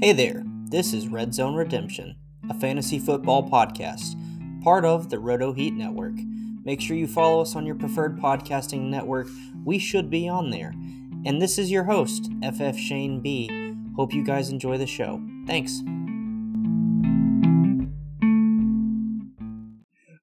Hey there, this is Red Zone Redemption, a fantasy football podcast, part of the Roto Heat Network. Make sure you follow us on your preferred podcasting network. We should be on there. And this is your host, FF Shane B. Hope you guys enjoy the show. Thanks.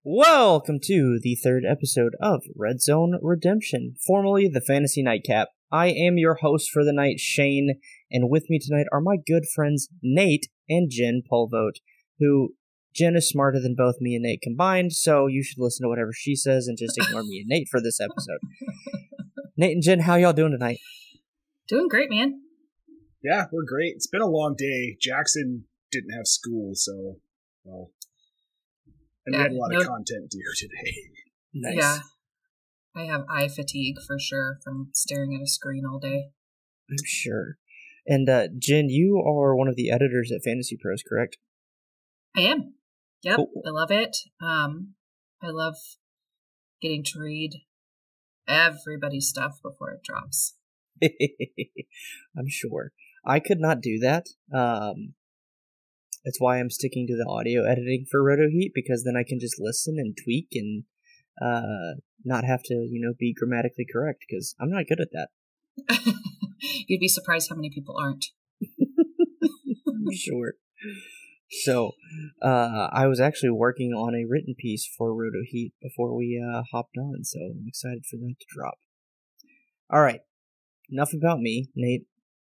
Welcome to the third episode of Red Zone Redemption, formerly the Fantasy Nightcap. I am your host for the night, Shane, and with me tonight are my good friends Nate and Jen Polvogt, who Jen is smarter than both me and Nate combined, so you should listen to whatever she says and just ignore me and Nate for this episode. Nate and Jen, how y'all doing tonight? Doing great, man. Yeah, we're great. It's been a long day. Jackson didn't have school, so well, and yeah, we had a lot no, of content due today. Nice. Yeah, I have eye fatigue for sure from staring at a screen all day. I'm sure. And uh, Jen, you are one of the editors at Fantasy Pros, correct? I am. Yep, cool. I love it. Um, I love getting to read everybody's stuff before it drops. I'm sure. I could not do that. Um, that's why I'm sticking to the audio editing for Roto Heat because then I can just listen and tweak and uh, not have to, you know, be grammatically correct because I'm not good at that. You'd be surprised how many people aren't. sure. So, uh, I was actually working on a written piece for Roto Heat before we uh, hopped on, so I'm excited for that to drop. All right, enough about me, Nate.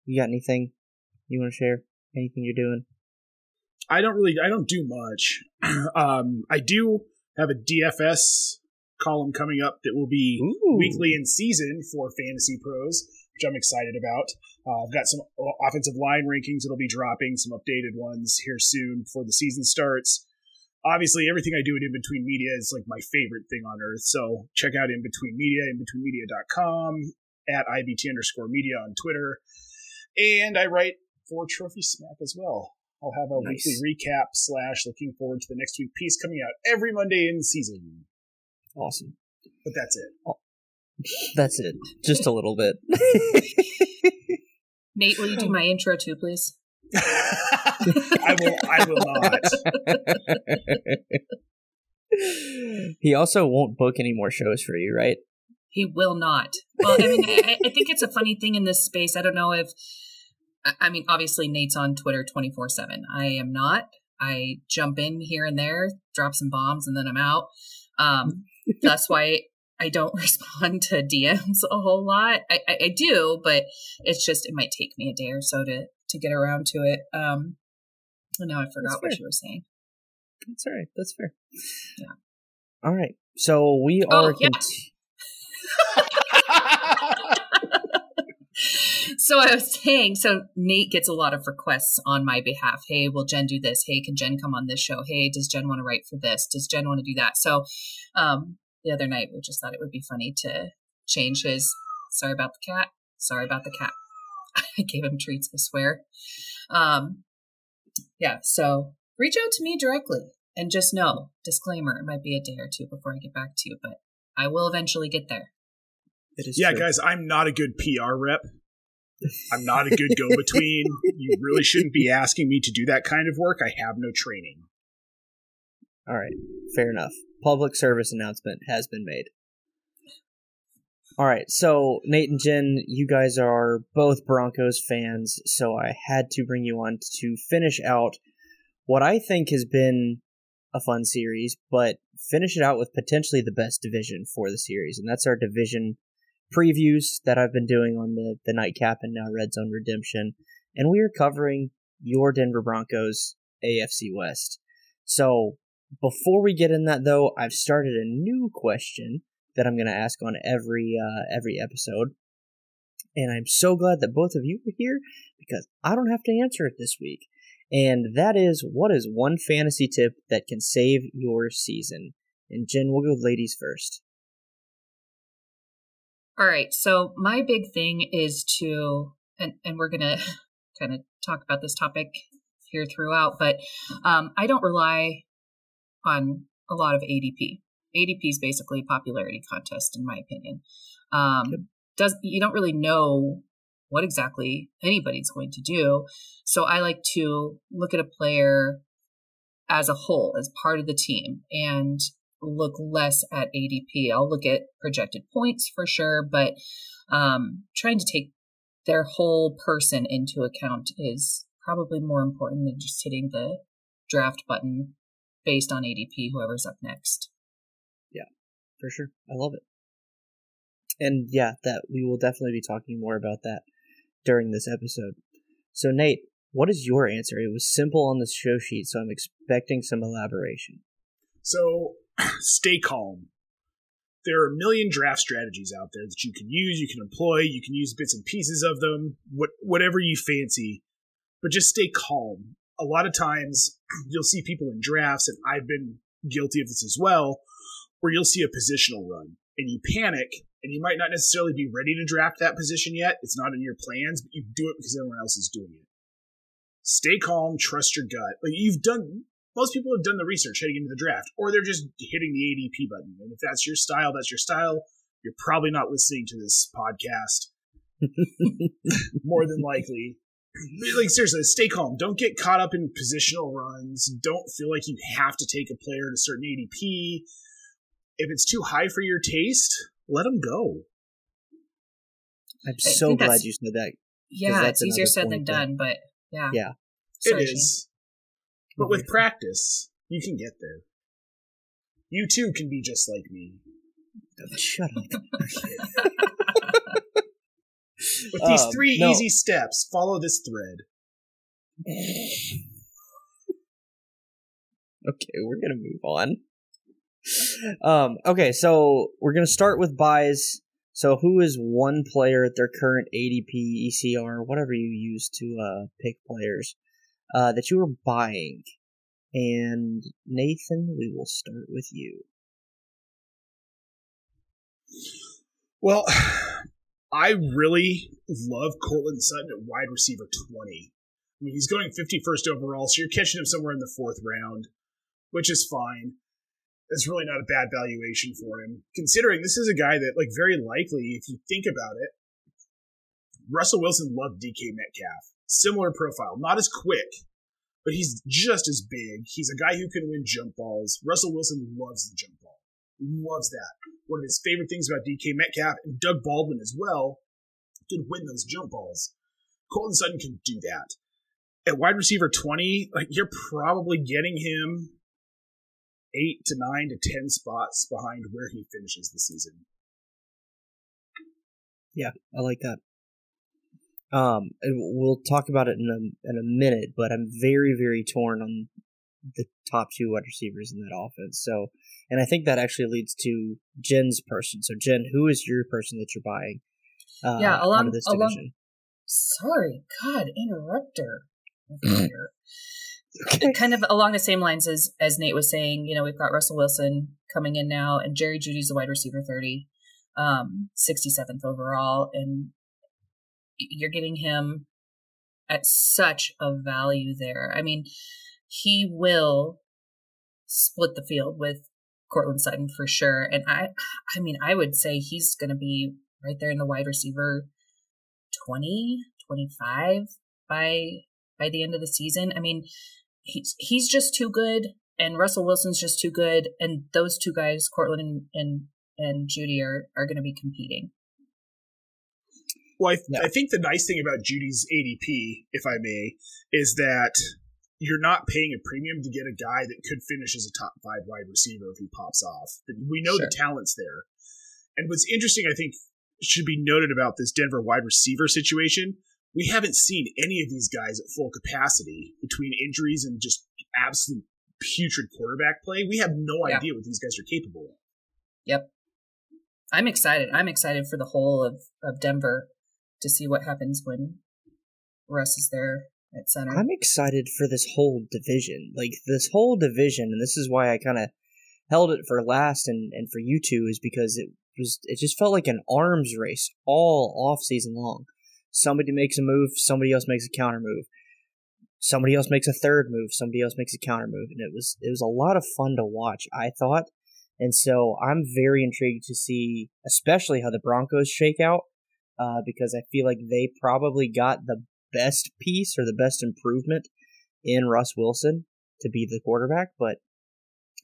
You got anything you want to share? Anything you're doing? I don't really. I don't do much. um, I do have a DFS column coming up that will be Ooh. weekly in season for Fantasy Pros which I'm excited about. Uh, I've got some offensive line rankings that'll be dropping, some updated ones here soon before the season starts. Obviously, everything I do at In Between Media is like my favorite thing on earth. So check out In Between Media, inbetweenmedia.com, at IBT underscore media on Twitter. And I write for Trophy Smack as well. I'll have a nice. weekly recap slash looking forward to the next week piece coming out every Monday in season. Awesome. But that's it. That's it. Just a little bit. Nate, will you do my intro too, please? I will. I will not. he also won't book any more shows for you, right? He will not. Well, I mean, I, I think it's a funny thing in this space. I don't know if. I mean, obviously, Nate's on Twitter twenty four seven. I am not. I jump in here and there, drop some bombs, and then I'm out. Um, that's why I don't respond to DMs a whole lot. I, I, I, do, but it's just it might take me a day or so to to get around to it. Um, and now I forgot what you were saying. That's all right. That's fair. Yeah. All right. So we oh, are. Oh, yeah. So I was saying, so Nate gets a lot of requests on my behalf. Hey, will Jen do this? Hey, can Jen come on this show? Hey, does Jen want to write for this? Does Jen want to do that? So, um, the other night. We just thought it would be funny to change his sorry about the cat, sorry about the cat. I gave him treats, I swear. Um, yeah, so reach out to me directly and just know, disclaimer, it might be a day or two before I get back to you, but I will eventually get there. yeah, true. guys, I'm not a good PR rep. I'm not a good go between. you really shouldn't be asking me to do that kind of work. I have no training. All right, fair enough public service announcement has been made. All right, so Nate and Jen, you guys are both Broncos fans, so I had to bring you on to finish out what I think has been a fun series, but finish it out with potentially the best division for the series, and that's our division previews that I've been doing on the the nightcap and now Red Zone Redemption, and we are covering your Denver Broncos AFC West. So before we get in that though, I've started a new question that I'm going to ask on every uh, every episode. And I'm so glad that both of you are here because I don't have to answer it this week. And that is what is one fantasy tip that can save your season? And Jen, we'll go ladies first. All right. So my big thing is to, and, and we're going to kind of talk about this topic here throughout, but um, I don't rely on a lot of ADP. ADP is basically a popularity contest, in my opinion. Um, does you don't really know what exactly anybody's going to do. So I like to look at a player as a whole, as part of the team, and look less at ADP. I'll look at projected points for sure, but um, trying to take their whole person into account is probably more important than just hitting the draft button based on ADP, whoever's up next. Yeah, for sure. I love it. And yeah, that we will definitely be talking more about that during this episode. So Nate, what is your answer? It was simple on the show sheet, so I'm expecting some elaboration. So stay calm. There are a million draft strategies out there that you can use, you can employ, you can use bits and pieces of them, what, whatever you fancy, but just stay calm. A lot of times you'll see people in drafts, and I've been guilty of this as well, where you'll see a positional run and you panic and you might not necessarily be ready to draft that position yet. It's not in your plans, but you do it because everyone else is doing it stay calm, trust your gut. Like you've done, most people have done the research heading into the draft, or they're just hitting the ADP button. And if that's your style, that's your style. You're probably not listening to this podcast. More than likely. Like seriously, stay calm. Don't get caught up in positional runs. Don't feel like you have to take a player at a certain ADP. If it's too high for your taste, let them go. I'm so glad you said that. Yeah, it's easier said than done, but yeah. Yeah. It is. But with practice, you can get there. You too can be just like me. Shut up. with these um, three no. easy steps, follow this thread. okay, we're gonna move on. Um, okay, so we're gonna start with buys. So, who is one player at their current ADP, ECR, whatever you use to uh, pick players uh, that you are buying? And Nathan, we will start with you. Well, I really love Courtland Sutton at wide receiver 20. I mean, he's going 51st overall, so you're catching him somewhere in the fourth round, which is fine that's really not a bad valuation for him, considering this is a guy that, like, very likely, if you think about it, Russell Wilson loved DK Metcalf. Similar profile, not as quick, but he's just as big. He's a guy who can win jump balls. Russell Wilson loves the jump ball. Loves that. One of his favorite things about DK Metcalf and Doug Baldwin as well could win those jump balls. Courtland Sutton can do that. At wide receiver 20, like you're probably getting him eight to nine to ten spots behind where he finishes the season. Yeah, I like that. Um, and we'll talk about it in a in a minute, but I'm very very torn on the top two wide receivers in that offense. So, and I think that actually leads to Jen's person. So, Jen, who is your person that you're buying? Uh, yeah, along this division. Along, sorry, God, interrupter over here. Okay. Kind of along the same lines as as Nate was saying, you know, we've got Russell Wilson coming in now, and Jerry Jeudy's the wide receiver thirty, um, 67th overall, and you're getting him at such a value there. I mean, he will split the field with Courtland Sutton for sure, and I, I mean, I would say he's going to be right there in the wide receiver 20, 25 by by the end of the season. I mean, he's he's just too good, and Russell Wilson's just too good, and those two guys, Courtland and and, and Jeudy, are are going to be competing. Well, I, th- yeah. I think the nice thing about Jeudy's ADP, if I may, is that you're not paying a premium to get a guy that could finish as a top five wide receiver if he pops off. We know sure. the talent's there. And what's interesting, I think, should be noted about this Denver wide receiver situation we haven't seen any of these guys at full capacity between injuries and just absolute putrid quarterback play. We have no yeah. idea what these guys are capable of. Yep. I'm excited. I'm excited for the whole of, of Denver to see what happens when Russ is there at center. I'm excited for this whole division. Like this whole division, and this is why I kind of held it for last and, and for you two is because it was it just felt like an arms race all off season long. Somebody makes a move, somebody else makes a counter move. Somebody else makes a third move, somebody else makes a counter move, and it was it was a lot of fun to watch. I thought, and so I'm very intrigued to see, especially how the Broncos shake out. Uh, because I feel like they probably got the best piece or the best improvement in Russ Wilson to be the quarterback, but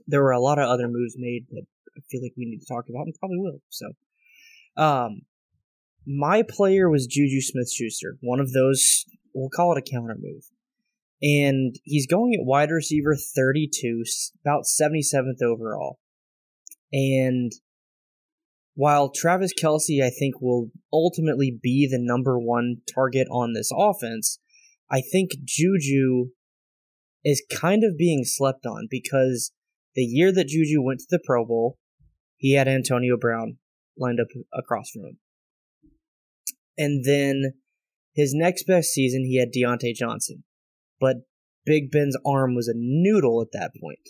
there were a lot of other moves made that I feel like we need to talk about and probably will. So, um, my player was Juju Smith Schuster, one of those, we'll call it a counter move. And he's going at wide receiver 32, about 77th overall. And while Travis Kelce, I think, will ultimately be the number one target on this offense, I think Juju is kind of being slept on because the year that Juju went to the Pro Bowl, he had Antonio Brown lined up across from him. And then his next best season, he had Diontae Johnson. But Big Ben's arm was a noodle at that point.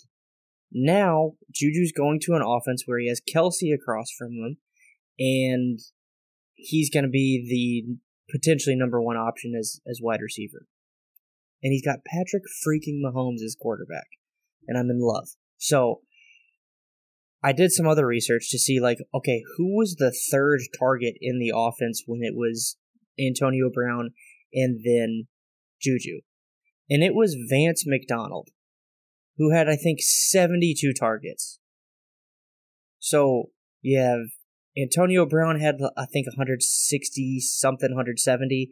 Now, Juju's going to an offense where he has Kelce across from him, and he's going to be the potentially number one option as, as wide receiver. And he's got Patrick freaking Mahomes as quarterback, and I'm in love. So, I did some other research to see, like, okay, who was the third target in the offense when it was Antonio Brown and then Juju? And it was Vance McDonald who had, I think, 72 targets. So you have Antonio Brown had, I think, 160 something, 170.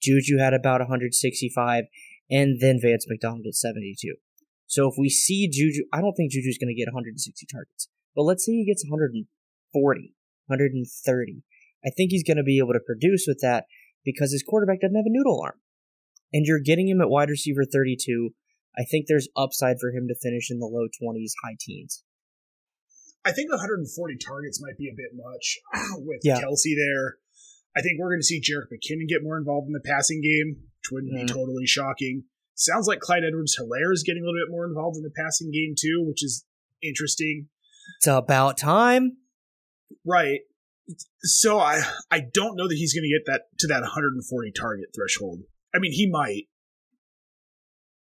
Juju had about 165, and then Vance McDonald at 72. So if we see Juju, I don't think Juju's going to get 160 targets, but let's say he gets 140, 130. I think he's going to be able to produce with that because his quarterback doesn't have a noodle arm. And you're getting him at wide receiver 32 I think there's upside for him to finish in the low 20s, high teens. I think 140 targets might be a bit much with yeah. Kelce there. I think we're going to see Jerick McKinnon get more involved in the passing game, which wouldn't mm. be totally shocking. Sounds like Clyde Edwards Helaire is getting a little bit more involved in the passing game too, which is interesting. It's about time. Right. So I I don't know that he's going to get that to that 140 target threshold. I mean, he might,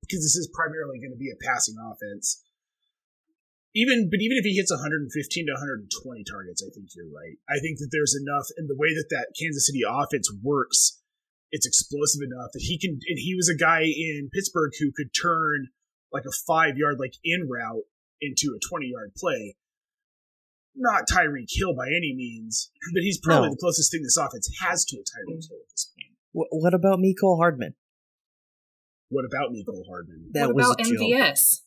because this is primarily going to be a passing offense. Even, but even if he hits 115 to 120 targets, I think you're right. I think that there's enough, and the way that that Kansas City offense works, it's explosive enough that he can. And he was a guy in Pittsburgh who could turn like a five yard like in route into a 20 yard play. Not Tyreek Hill by any means, but he's probably no. the closest thing this offense has to a Tyreek mm. Hill at this point. What about Mecole Hardman? What about Mecole Hardman? That what about MVS?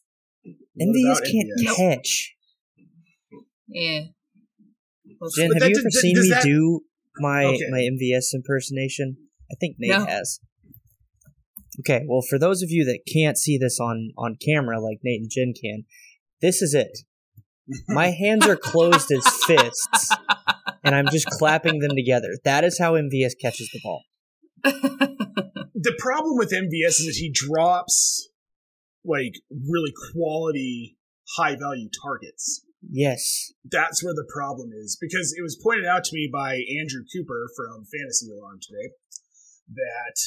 MVS can't MVS? catch. Yeah. Jen, have you ever seen me that... do my okay. my MVS impersonation? I think Nate no. has. Okay, well, for those of you that can't see this on on camera like Nate and Jen can, this is it. My hands are closed as fists, and I'm just clapping them together. That is how MVS catches the ball the problem with MVS is that he drops like really quality high value targets. Yes. That's where the problem is because it was pointed out to me by Andrew Cooper from Fantasy Alarm today that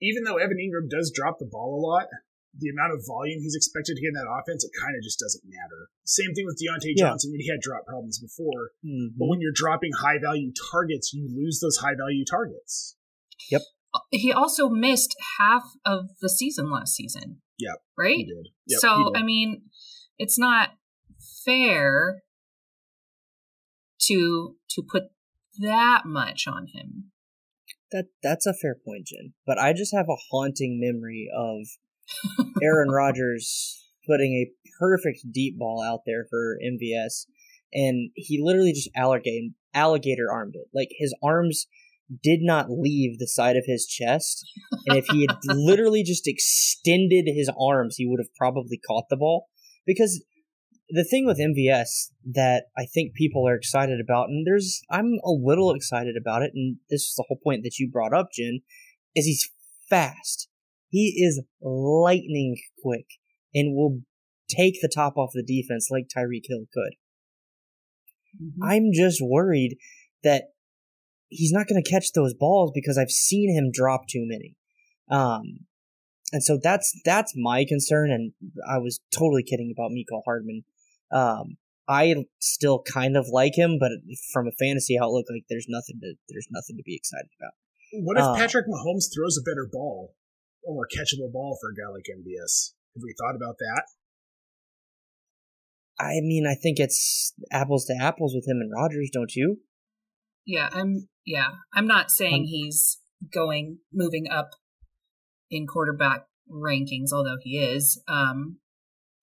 even though Evan Engram does drop the ball a lot, the amount of volume he's expected to get in that offense, it kind of just doesn't matter. Same thing with Diontae yeah. Johnson when he had drop problems before. Mm-hmm. But when you're dropping high value targets, you lose those high value targets. Yep he also missed half of the season last season. Yeah. Right? He did. Yep, so, he did. I mean, it's not fair to to put that much on him. That that's a fair point, Jen. But I just have a haunting memory of Aaron Rodgers putting a perfect deep ball out there for MVS and he literally just alligator alligator armed it. Like his arms did not leave the side of his chest. And if he had literally just extended his arms, he would have probably caught the ball. Because the thing with MVS that I think people are excited about, and there's I'm a little excited about it, and this is the whole point that you brought up, Jen, is he's fast. He is lightning quick and will take the top off the defense like Tyreek Hill could. Mm-hmm. I'm just worried that he's not going to catch those balls because I've seen him drop too many. Um, and so that's that's my concern. And I was totally kidding about Mecole Hardman. Um, I still kind of like him, but from a fantasy outlook, like there's nothing to there's nothing to be excited about. What if uh, Patrick Mahomes throws a better ball, a more catchable ball for a guy like MVS? Have we thought about that? I mean, I think it's apples to apples with him and Rodgers, don't you? Yeah, I'm. Yeah, I'm not saying um, he's going moving up in quarterback rankings, although he is. Um,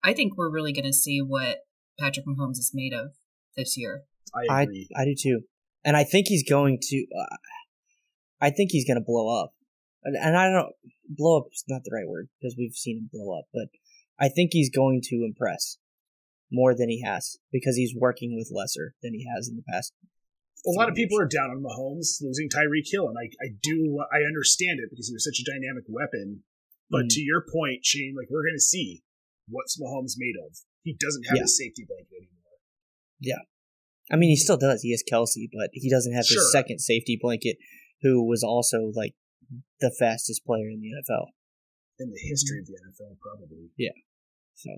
I think we're really going to see what Patrick Mahomes is made of this year. I agree. I, I do too, and I think he's going to. Uh, I think he's going to blow up, and, and I don't blow up is not the right word because we've seen him blow up, but I think he's going to impress more than he has because he's working with lesser than he has in the past. A lot of people are down on Mahomes losing Tyreek Hill, and I, I do I understand it because he was such a dynamic weapon. But mm. to your point, Shane, like we're going to see what's Mahomes made of. He doesn't have yeah. a safety blanket anymore. Yeah, I mean he still does. He has Kelce, but he doesn't have sure. his second safety blanket, who was also like the fastest player in the NFL in the history of the NFL, probably. Yeah. So,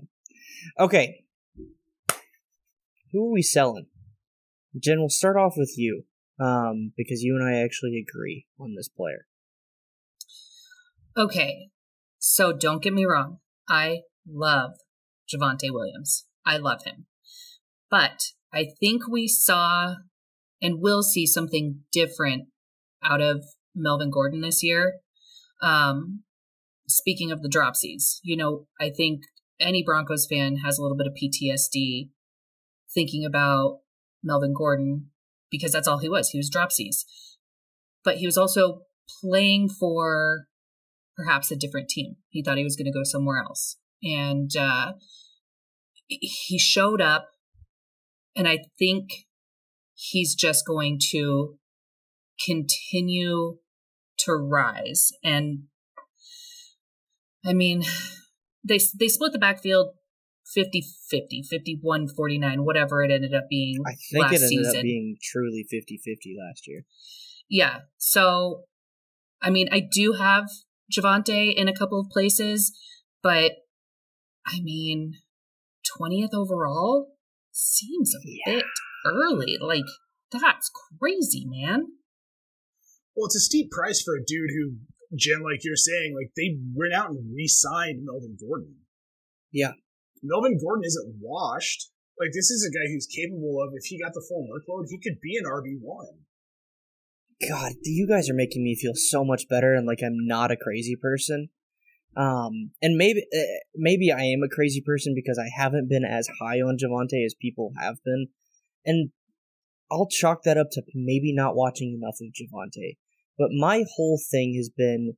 okay, who are we selling? Jen, we'll start off with you, um, because you and I actually agree on this player. Okay, so don't get me wrong. I love Javonte Williams. I love him. But I think we saw and will see something different out of Melvin Gordon this year. Um, speaking of the dropsies, you know, I think any Broncos fan has a little bit of PTSD thinking about Melvin Gordon because that's all he was. He was dropsies. But he was also playing for perhaps a different team. He thought he was going to go somewhere else. And uh, he showed up, and I think he's just going to continue to rise. And I mean, they they split the backfield 50 50, 51 49, whatever it ended up being. I think it ended season. up being truly 50 50 last year. Yeah. So, I mean, I do have Javonte in a couple of places, but I mean, 20th overall seems a yeah. bit early. Like, that's crazy, man. Well, it's a steep price for a dude who, Jen, like you're saying, like they went out and re signed Melvin Gordon. Yeah. Melvin Gordon isn't washed. Like this is a guy who's capable of, if he got the full workload, he could be an RB one. God, you guys are making me feel so much better, and like I'm not a crazy person. Um, and maybe uh, maybe I am a crazy person because I haven't been as high on Javonte as people have been, and I'll chalk that up to maybe not watching enough of Javonte. But my whole thing has been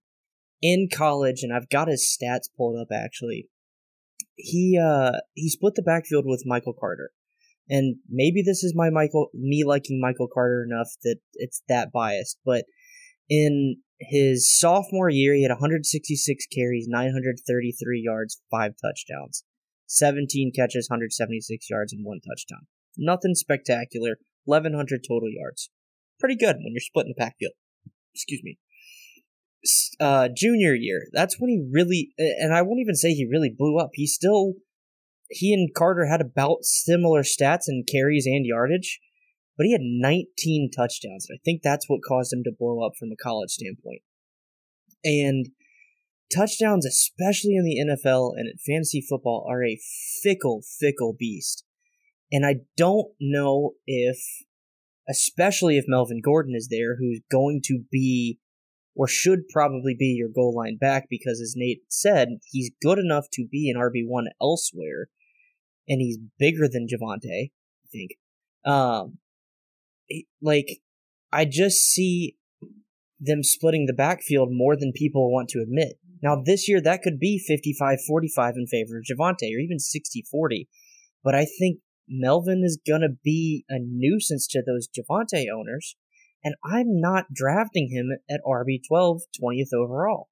in college, and I've got his stats pulled up actually he uh he split the backfield with Michael Carter. And maybe this is my Michael me liking Michael Carter enough that it's that biased, but in his sophomore year he had 166 carries, 933 yards, 5 touchdowns. 17 catches, 176 yards and one touchdown. Nothing spectacular. 1100 total yards. Pretty good when you're splitting the backfield. Excuse me uh, junior year, that's when he really, and I won't even say he really blew up. He still, he and Carter had about similar stats in carries and yardage, but he had 19 touchdowns. I think that's what caused him to blow up from a college standpoint. And touchdowns, especially in the NFL and fantasy football, are a fickle, fickle beast. And I don't know if, especially if Melvin Gordon is there, who's going to be or should probably be your goal line back because, as Nate said, he's good enough to be an RB1 elsewhere, and he's bigger than Javonte, I think. Um, like, I just see them splitting the backfield more than people want to admit. Now, this year, that could be 55 45 in favor of Javonte, or even 60 40. But I think Melvin is going to be a nuisance to those Javonte owners and I'm not drafting him at RB12, 20th overall.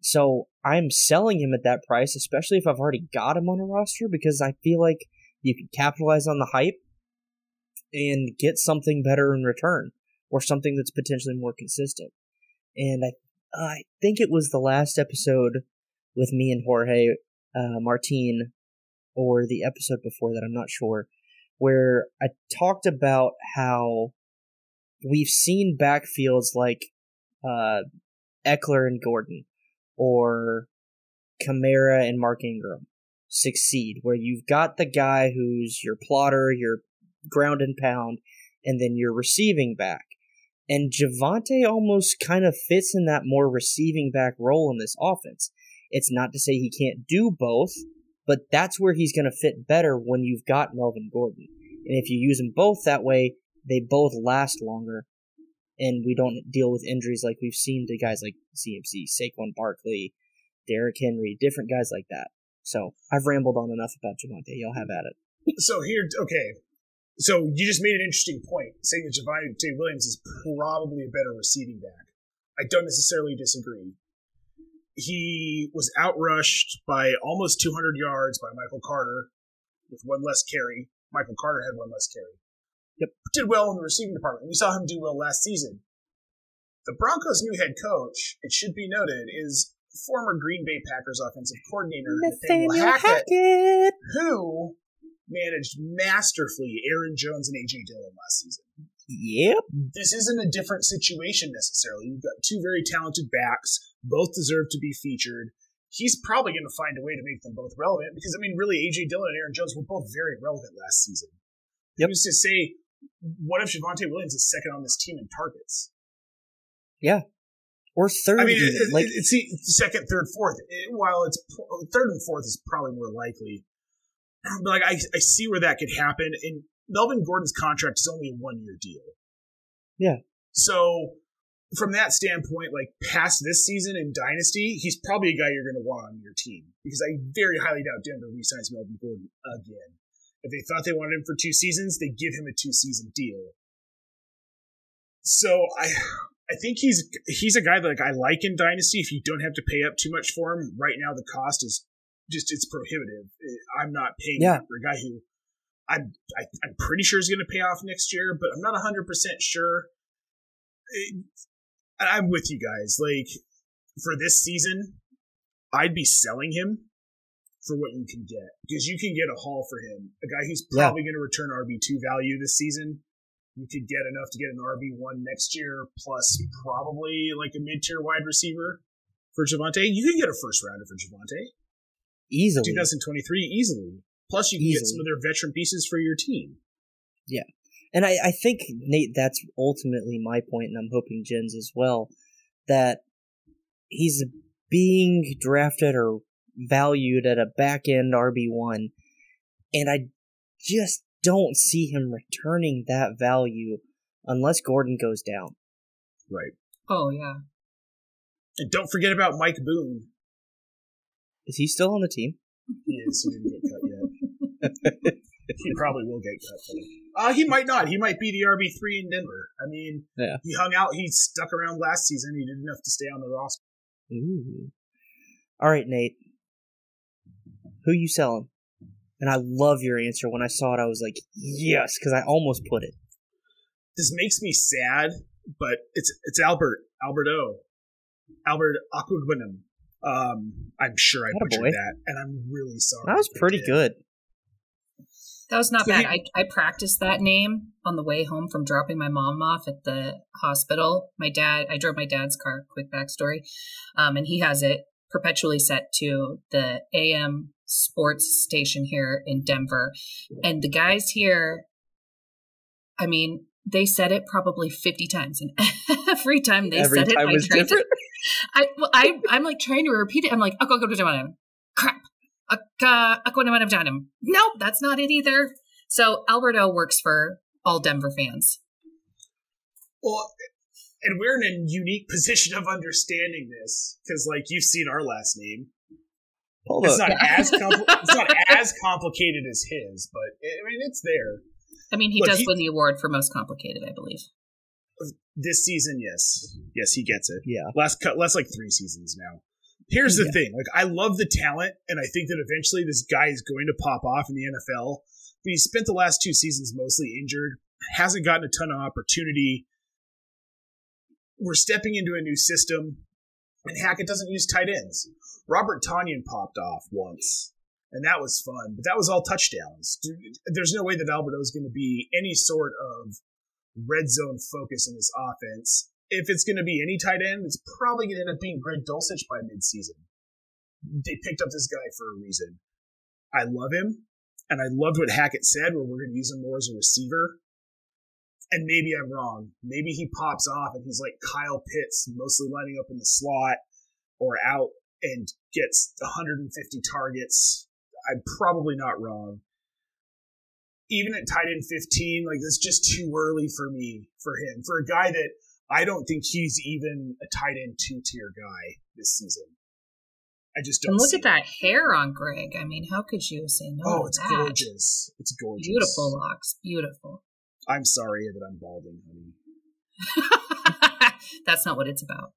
So I'm selling him at that price, especially if I've already got him on a roster, because I feel like you can capitalize on the hype and get something better in return, or something that's potentially more consistent. And I, I think it was the last episode with me and Jorge uh, Martin, or the episode before that, I'm not sure. where I talked about how we've seen backfields like uh, Ekeler and Gordon or Kamara and Mark Ingram succeed, where you've got the guy who's your plotter, your ground and pound, and then your receiving back. And Javonte almost kind of fits in that more receiving back role in this offense. It's not to say he can't do both, but that's where he's going to fit better when you've got Melvin Gordon. And if you use them both that way, they both last longer, and we don't deal with injuries like we've seen to guys like CMC, Saquon Barkley, Derrick Henry, different guys like that. So I've rambled on enough about Javonte. Y'all have at it. So here, okay. So you just made an interesting point, saying that Javonte Williams is probably a better receiving back. I don't necessarily disagree. He was outrushed by almost 200 yards by Michael Carter with one less carry. Michael Carter had one less carry. Yep. Did well in the receiving department. We saw him do well last season. The Broncos' new head coach, it should be noted, is former Green Bay Packers offensive coordinator Nathaniel, Hackett, Hackett, who managed masterfully Aaron Jones and AJ Dillon last season. Yep. This isn't a different situation necessarily. You've got two very talented backs, both deserve to be featured. He's probably going to find a way to make them both relevant because, I mean, really, AJ Dillon and Aaron Jones were both very relevant last season. Yep. Who's to say, what if Javonte Williams is second on this team in targets? Yeah or third. I mean, it, like it's second, third, fourth. while it's third and fourth is probably more likely, but like I, I see where that could happen. And Melvin Gordon's contract is only a one year deal. Yeah. So from that standpoint, like past this season in Dynasty, he's probably a guy you're going to want on your team because I very highly doubt Denver resigns Melvin Gordon again. If they thought they wanted him for two seasons, they give him a two season deal. So I I think he's he's a guy that like I like in Dynasty. If you don't have to pay up too much for him, right now the cost is just it's prohibitive. Eh, I'm not paying yeah. for a guy who I'm I, am i am pretty sure is going to pay off next year, but I'm not 100 percent sure. Eh, I'm with you guys. Like for this season, I'd be selling him for what you can get because you can get a haul for him, a guy who's probably yeah. going to return RB two value this season you could get enough to get an RB1 next year, plus probably like a mid tier wide receiver for Javonte. You can get a first rounder for Javonte. Easily. 2023, easily. Plus, you can easily. get some of their veteran pieces for your team. Yeah. And I, I think, Nate, that's ultimately my point, and I'm hoping Jen's as well, that he's being drafted or valued at a back end RB1. And I just don't see him returning that value unless Gordon goes down. Right. Oh yeah. And don't forget about Mike Boone. Is he still on the team? He is. He didn't get cut yet. he probably will get cut. Uh, he might not. He might be the RB three in Denver. I mean, yeah. he hung out. He stuck around last season. He did enough to stay on the roster. Ooh. All right, Nate. Who you selling? And I love your answer. When I saw it, I was like, yes, because I almost put it. This makes me sad, but it's it's Albert Alberto Albert Okwuegbunam. Um, I'm sure I butchered boy. that, and I'm really sorry. That was pretty good. That was not so bad. He, I, I practiced that name on the way home from dropping my mom off at the hospital. My dad, I drove my dad's car. Quick backstory, um, and he has it perpetually set to the AM sports station here in Denver. And the guys here, I mean, they said it probably 50 times and every time they every said time it, was I different. To, I, well, I, I'm like trying to repeat it. I'm like, I go, go, go, go, crap. Nope, that's not it either. So Alberto works for all Denver fans. Well, and we're in a unique position of understanding this because, like, you've seen our last name. Hold it's up. not as compl- it's not as complicated as his, but it, I mean it's there. I mean, he Look, does he, win the award for most complicated, I believe. This season, yes, yes, he gets it. Yeah, last cut, last like three seasons now. Here's the yeah. thing: like, I love the talent, and I think that eventually this guy is going to pop off in the NFL. But he spent the last two seasons mostly injured, hasn't gotten a ton of opportunity. We're stepping into a new system, and Hackett doesn't use tight ends. Robert Tonyan popped off once. and that was fun. But that was all touchdowns. There's no way that Alberto is going to be any sort of red zone focus in this offense. If it's going to be any tight end, it's probably going to end up being Greg Dulcich by midseason. They picked up this guy for a reason. I love him, and I loved what Hackett said, where we're going to use him more as a receiver. And maybe I'm wrong. Maybe he pops off and he's like Kyle Pitts, mostly lining up in the slot or out and gets 150 targets. I'm probably not wrong even at tight end 15, like it's just too early for me for him. For a guy that I don't think he's even a tight end two tier guy this season. I just don't. And look at that hair on Greg. I mean, how could you say no? Oh, it's that? gorgeous. It's gorgeous. Beautiful locks. Beautiful. I'm sorry that I'm balding, honey. That's not what it's about.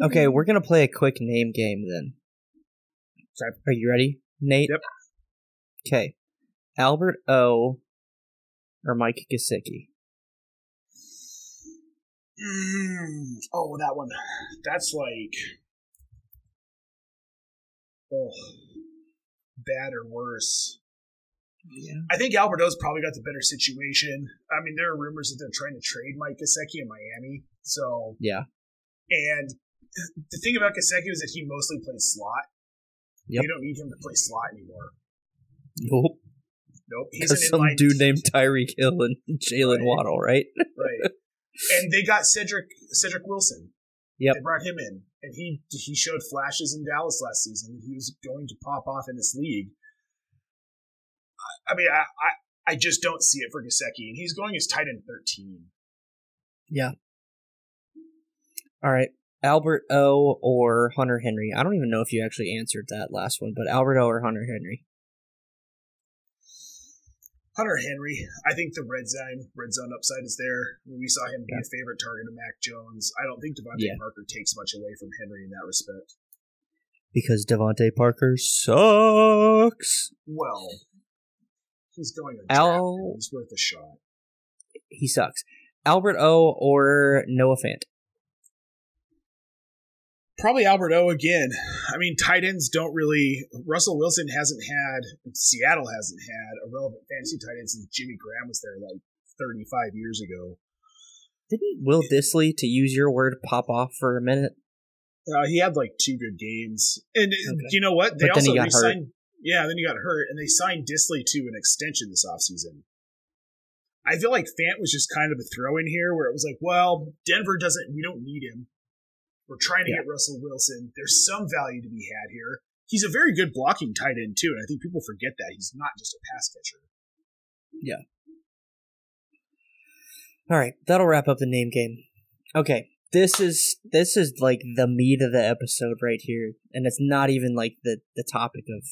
okay, we're gonna play a quick name game then. Are you ready, Nate? Yep. Okay. Albert O or Mike Gesicki? Mm, oh, that one. That's like, oh, bad or worse. Yeah. I think Alberto's probably got the better situation. I mean, there are rumors that they're trying to trade Mike Gesicki in Miami. So yeah. And the thing about Gesicki is that he mostly plays slot. Yep. You don't need him to play slot anymore. Nope. Nope. He's an some dude named Tyreek Hill and Jalen right. Waddle, right? right. And they got Cedric Cedric Wilson. Yep. They brought him in, and he he showed flashes in Dallas last season. He was going to pop off in this league. I, mean, I, I I just don't see it for Gesicki, and he's going as tight end thirteen. Yeah. All right. Albert O or Hunter Henry. I don't even know if you actually answered that last one, but Albert O or Hunter Henry. Hunter Henry, I think the red zone red zone upside is there. I mean, we saw him be yeah. a favorite target of Mac Jones. I don't think DeVante yeah. Parker takes much away from Henry in that respect. Because DeVante Parker sucks. Well, he's going to Al- He's worth a shot. He sucks. Albert O or Noah Fant probably Albert O again. I mean, tight ends don't really. Russell Wilson hasn't had, Seattle hasn't had a relevant fantasy tight end since Jimmy Graham was there like 35 years ago. Didn't Will Dissly, to use your word, pop off for a minute? Uh, he had like two good games, and okay. you know what? They but also re-signed. Yeah, then he got hurt, and they signed Dissly to an extension this offseason. I feel like Fant was just kind of a throw in here, where it was like, well, Denver doesn't. We don't need him. We're trying to yeah. get Russell Wilson. There's some value to be had here. He's a very good blocking tight end too, and I think people forget that he's not just a pass catcher. Yeah. All right, that'll wrap up the name game. Okay, this is this is like the meat of the episode right here, and it's not even like the the topic of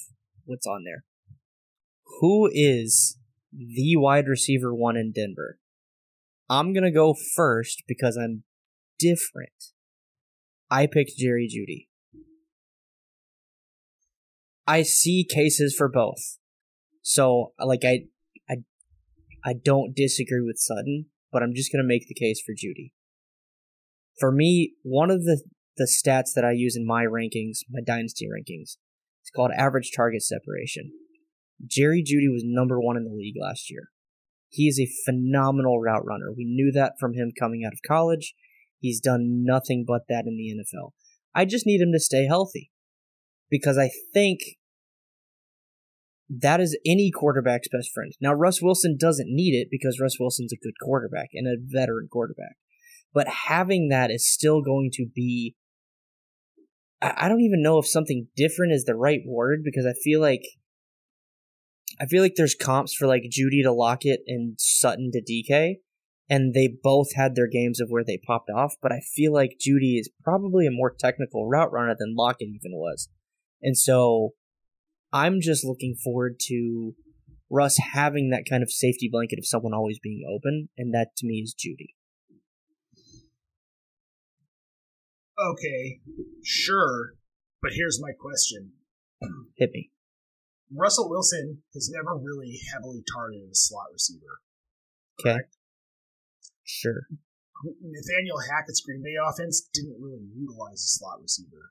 what's on there. Who is the wide receiver one in Denver? I'm gonna go first because I'm different. I picked Jerry Jeudy. I see cases for both. So like I I I don't disagree with Sutton, but I'm just gonna make the case for Jeudy. For me, one of the the stats that I use in my rankings, my dynasty rankings, it's called average target separation. Jerry Jeudy was number one in the league last year. He is a phenomenal route runner. We knew that from him coming out of college. He's done nothing but that in the NFL. I just need him to stay healthy because I think that is any quarterback's best friend. Now, Russ Wilson doesn't need it because Russ Wilson's a good quarterback and a veteran quarterback. But having that is still going to be. I don't even know if something different is the right word because I feel like. I feel like there's comps for like Jeudy to Lockett and Sutton to DK and they both had their games of where they popped off, but I feel like Jeudy is probably a more technical route runner than Lockett even was. And so I'm just looking forward to Russ having that kind of safety blanket of someone always being open, and that to me is Jeudy. Okay, sure, but here's my question. Hit me. Russell Wilson has never really heavily targeted a slot receiver. Okay. Correct? Sure. Nathaniel Hackett's Green Bay offense didn't really utilize a slot receiver.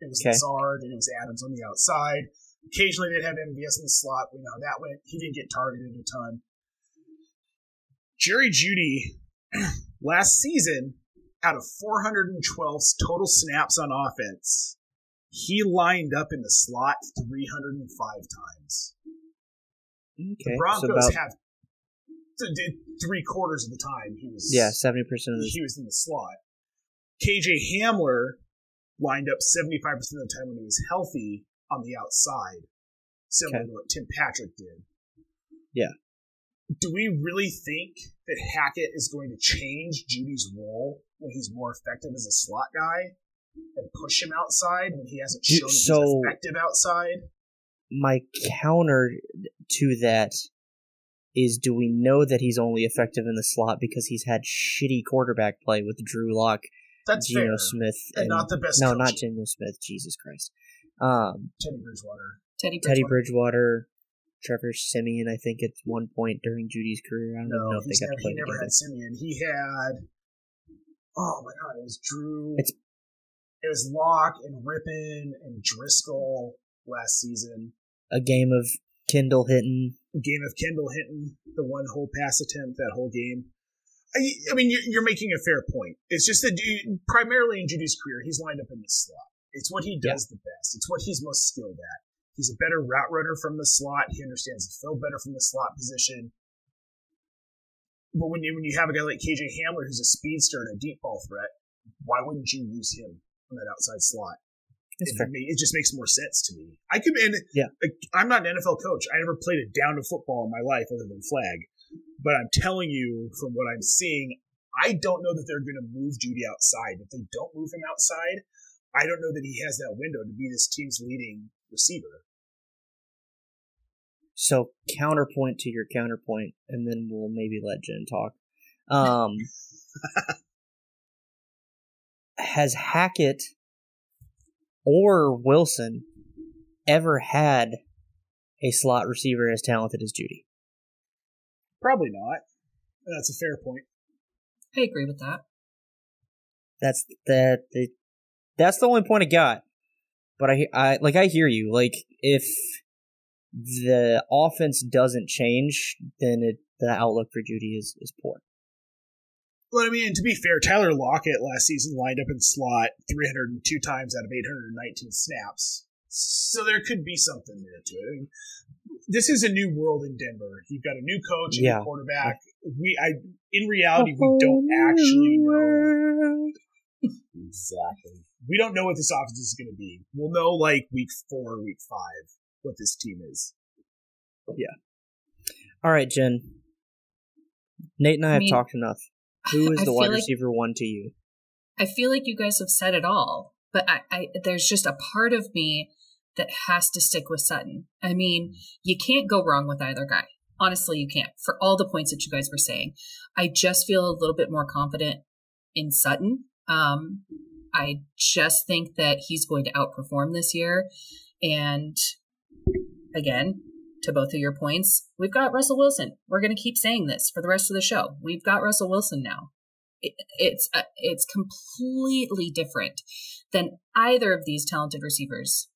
It was Okay. Lazard and it was Adams on the outside. Occasionally they'd have MVS in the slot. We know how that went. He didn't get targeted a ton. Jerry Jeudy, last season, out of 412 total snaps on offense, he lined up in the slot 305 times. Okay, The so Broncos about have did three quarters of the time he was yeah seventy percent of the he was in the slot. KJ Hamler lined up 75% of the time when he was healthy on the outside, similar Okay. to what Tim Patrick did. Yeah. Do we really think that Hackett is going to change Jeudy's role when he's more effective as a slot guy and push him outside when he hasn't You- shown that so- he's effective outside? my counter to that is do we know that he's only effective in the slot because he's had shitty quarterback play with Drew Lock, That's Geno fair. Smith, And not the best No, not coaching. Geno Smith. Jesus Christ. Um, Teddy Bridgewater. Teddy Teddy Bridgewater. Bridgewater, Trevor Siemian. I think at one point during Jeudy's career, I don't even know if they he's got never, to play he never together. had Siemian. He had. Oh my god, it was Drew. It's- it was Lock and Rypien and Driskel last season. A game of Kendall Hinton. Game of Kendall Hinton. the one whole pass attempt that whole game. I, I mean, you're, you're making a fair point. It's just that primarily in Jeudy's career, he's lined up in the slot. It's what he does the best. It's what he's most skilled at. He's a better route runner from the slot. He understands the field better from the slot position. But when you when you have a guy like KJ Hamler who's a speedster and a deep ball threat, why wouldn't you use him on that outside slot? It, it just makes more sense to me. I could, and Yeah. like, I'm not an NFL coach. I never played a down of football in my life other than flag. But I'm telling you, from what I'm seeing, I don't know that they're going to move Jeudy outside. If they don't move him outside, I don't know that he has that window to be this team's leading receiver. So counterpoint to your counterpoint, and then we'll maybe let Jen talk. Um, has Hackett or Wilson ever had a slot receiver as talented as Jeudy? Probably not. That's a fair point. I agree with that. That's that. The, that's the only point I got. But I, I like I hear you. Like if the offense doesn't change, then it, the outlook for Jeudy is is poor. Well, I mean, to be fair, Tyler Lockett last season lined up in slot 302 times out of 819 snaps. So there could be something there to it. I mean, this is a new world in Denver. You've got a new coach, a Yeah. new quarterback. We, I, in reality, we don't actually know exactly. We don't know what this offense is going to be. We'll know like week four, week five, what this team is. Yeah. All right, Jen. Nate and I I have mean, talked enough. Who is I the feel wide like- receiver one to you? I feel like you guys have said it all, but I, I there's just a part of me that has to stick with Sutton. I mean, you can't go wrong with either guy. Honestly, you can't. For all the points that you guys were saying, I just feel a little bit more confident in Sutton. Um, I just think that he's going to outperform this year. And again, to both of your points, we've got Russell Wilson. We're going to keep saying this for the rest of the show. We've got Russell Wilson now. It, it's uh, it's completely different than either of these talented receivers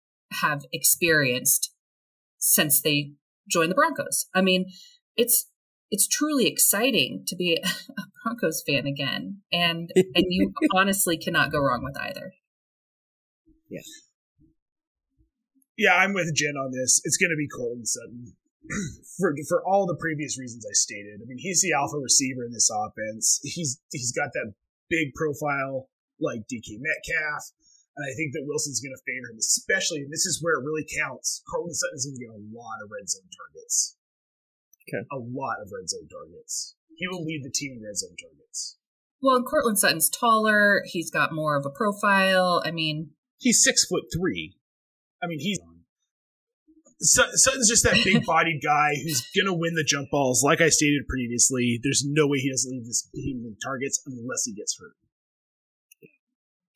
have experienced since they joined the Broncos. I mean, it's it's truly exciting to be a Broncos fan again, and and you honestly cannot go wrong with either. Yeah, I'm with Jen on this. It's going to be Courtland Sutton. for for all the previous reasons I stated. I mean, he's the alpha receiver in this offense. He's he's got that big profile like DK Metcalf, and I think that Wilson's going to favor him, especially. And this is where it really counts. Courtland Sutton's going to get a lot of red zone targets. Okay. a lot of red zone targets. He will lead the team in red zone targets. Well, and Courtland Sutton's taller. He's got more of a profile. I mean, He's six foot three. I mean, he's Sut- Sutton's just that big bodied guy who's gonna win the jump balls. Like I stated previously, there's no way he doesn't leave this team in targets unless he gets hurt.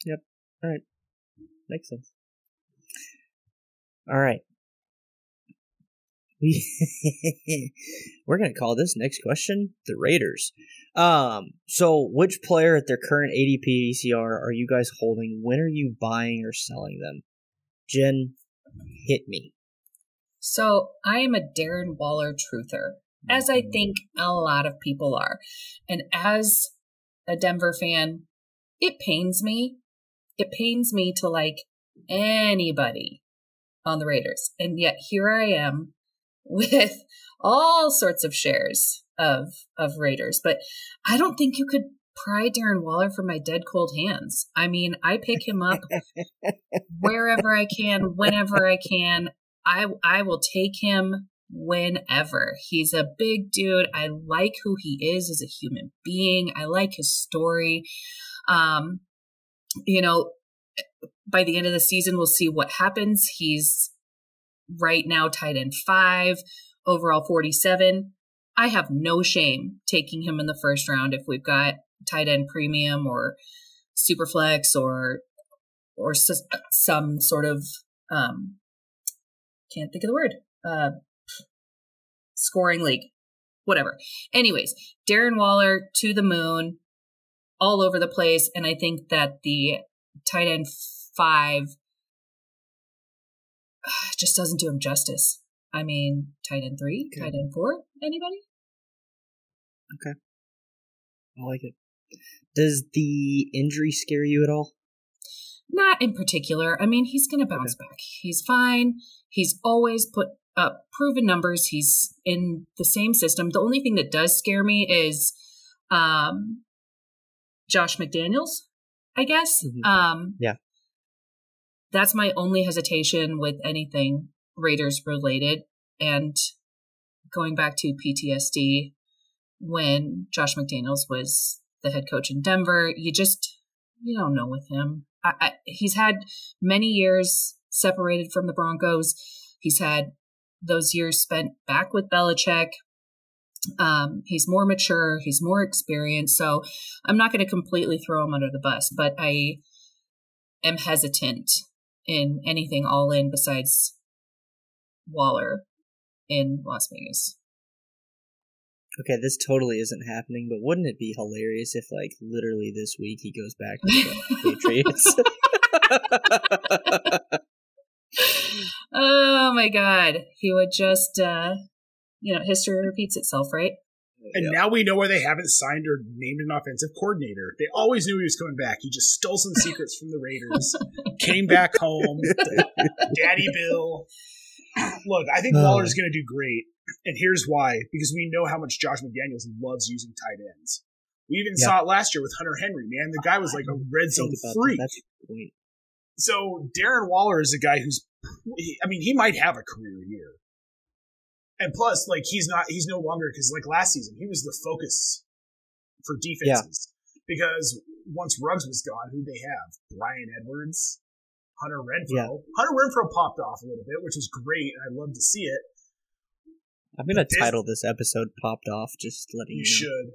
Yep. All right. Makes sense. All right. We we're gonna call this next question the Raiders. Um, so which player at their current ADP ECR are you guys holding? When are you buying or selling them? Jen, hit me. So I am a Darren Waller truther, as I mm-hmm. think a lot of people are. And as a Denver fan, it pains me. It pains me to like anybody on the Raiders. And yet here I am with all sorts of shares of of Raiders. But I don't think you could pry Darren Waller from my dead cold hands. I mean, I pick him up wherever I can, whenever I can. I I will take him whenever. He's a big dude. I like who he is as a human being. I like his story. Um, you know, by the end of the season, we'll see what happens. He's right now tight end five, overall 47. I have no shame taking him in the first round if we've got tight end premium or super flex or or some sort of um can't think of the word. Uh scoring league. Whatever. Anyways darren waller to the moon all over the place and i think that the tight end five just doesn't do him justice. I mean tight end three okay. tight end four anybody? Okay. I like it. Does the injury scare you at all? Not in particular. I mean, he's going to bounce okay. back. He's fine. He's always put up proven numbers. He's in the same system. The only thing that does scare me is um, Josh McDaniels, I guess. Mm-hmm. Um, yeah. That's my only hesitation with anything Raiders related. And going back to PTSD, when Josh McDaniels was the head coach in Denver. You just you don't know with him. I, I, he's had many years separated from the Broncos. He's had those years spent back with Belichick. Um, he's more mature. He's more experienced. So I'm not going to completely throw him under the bus, but I am hesitant in anything all in besides Waller in Las Vegas okay, this totally isn't happening, but wouldn't it be hilarious if, like, literally this week he goes back to the Patriots? oh my god. He would just, uh, you know, history repeats itself, right? And yep. now we know why they haven't signed or named an offensive coordinator. They always knew he was coming back. He just stole some secrets from the Raiders, came back home, Daddy Bill. Look, I think Waller is going to do great. And here's why because we know how much Josh McDaniels loves using tight ends. We even yeah. saw it last year with Hunter Henry, man. The guy was like a red zone freak. So Darren Waller is a guy who's, I mean, he might have a career year. And plus, like, he's not, he's no longer, because like last season, he was the focus for defenses. Yeah. Because once Ruggs was gone, who they have? Bryan Edwards, Hunter Renfrow. Yeah. Hunter Renfrow popped off a little bit, which was great. I love to see it. I'm gonna title this episode "Popped Off." Just letting you, you should.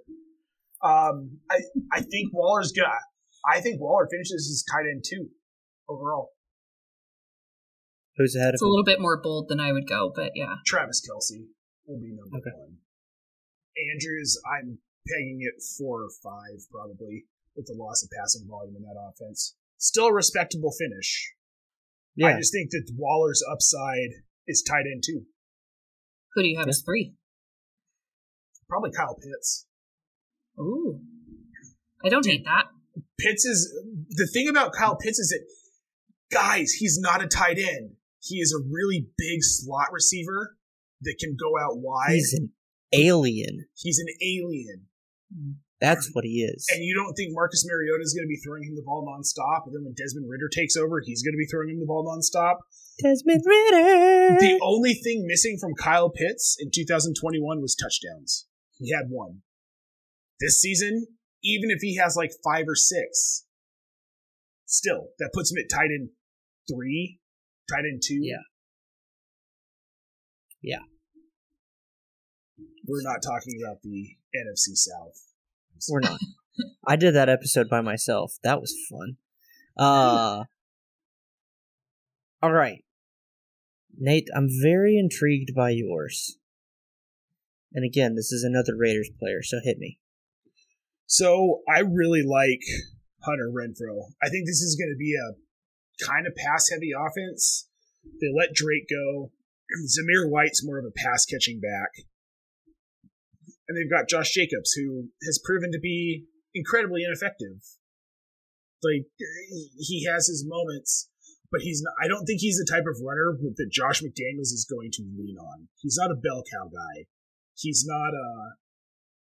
Um, I I think Waller's gonna. I think Waller finishes his tight end two overall. Who's ahead it's of? a little bit more bold than I would go, but yeah. Travis Kelce will be number okay. one. Andrews, I'm pegging it four or five probably with the loss of passing volume in that offense. Still a respectable finish. Yeah. I just think that Waller's upside is tight end too. Who do you have as three? Probably Kyle Pitts. Ooh. I don't hate that. Pitts is the thing about Kyle Pitts is that guys, he's not a tight end. He is a really big slot receiver that can go out wide. He's an alien. He's an alien. That's what he is. And you don't think Marcus Mariota is going to be throwing him the ball nonstop, and then when Desmond Ridder takes over, he's going to be throwing him the ball nonstop? Desmond Ridder. The only thing missing from Kyle Pitts in 2021 was touchdowns. He had one. This season, even if he has like five or six, still that puts him at tight end three, tight end two. Yeah. Yeah. We're not talking about the NFC South. We're not. I did that episode by myself. That was fun. Uh All right. Nate, I'm very intrigued by yours. And again, this is another Raiders player, so hit me. So I really like Hunter Renfrow. I think this is going to be a kind of pass heavy offense. They let Drake go. Zamir White's more of a pass catching back. And they've got Josh Jacobs, who has proven to be incredibly ineffective. Like, he has his moments, but he's not, I don't think he's the type of runner that Josh McDaniels is going to lean on. He's not a bell cow guy. He's not a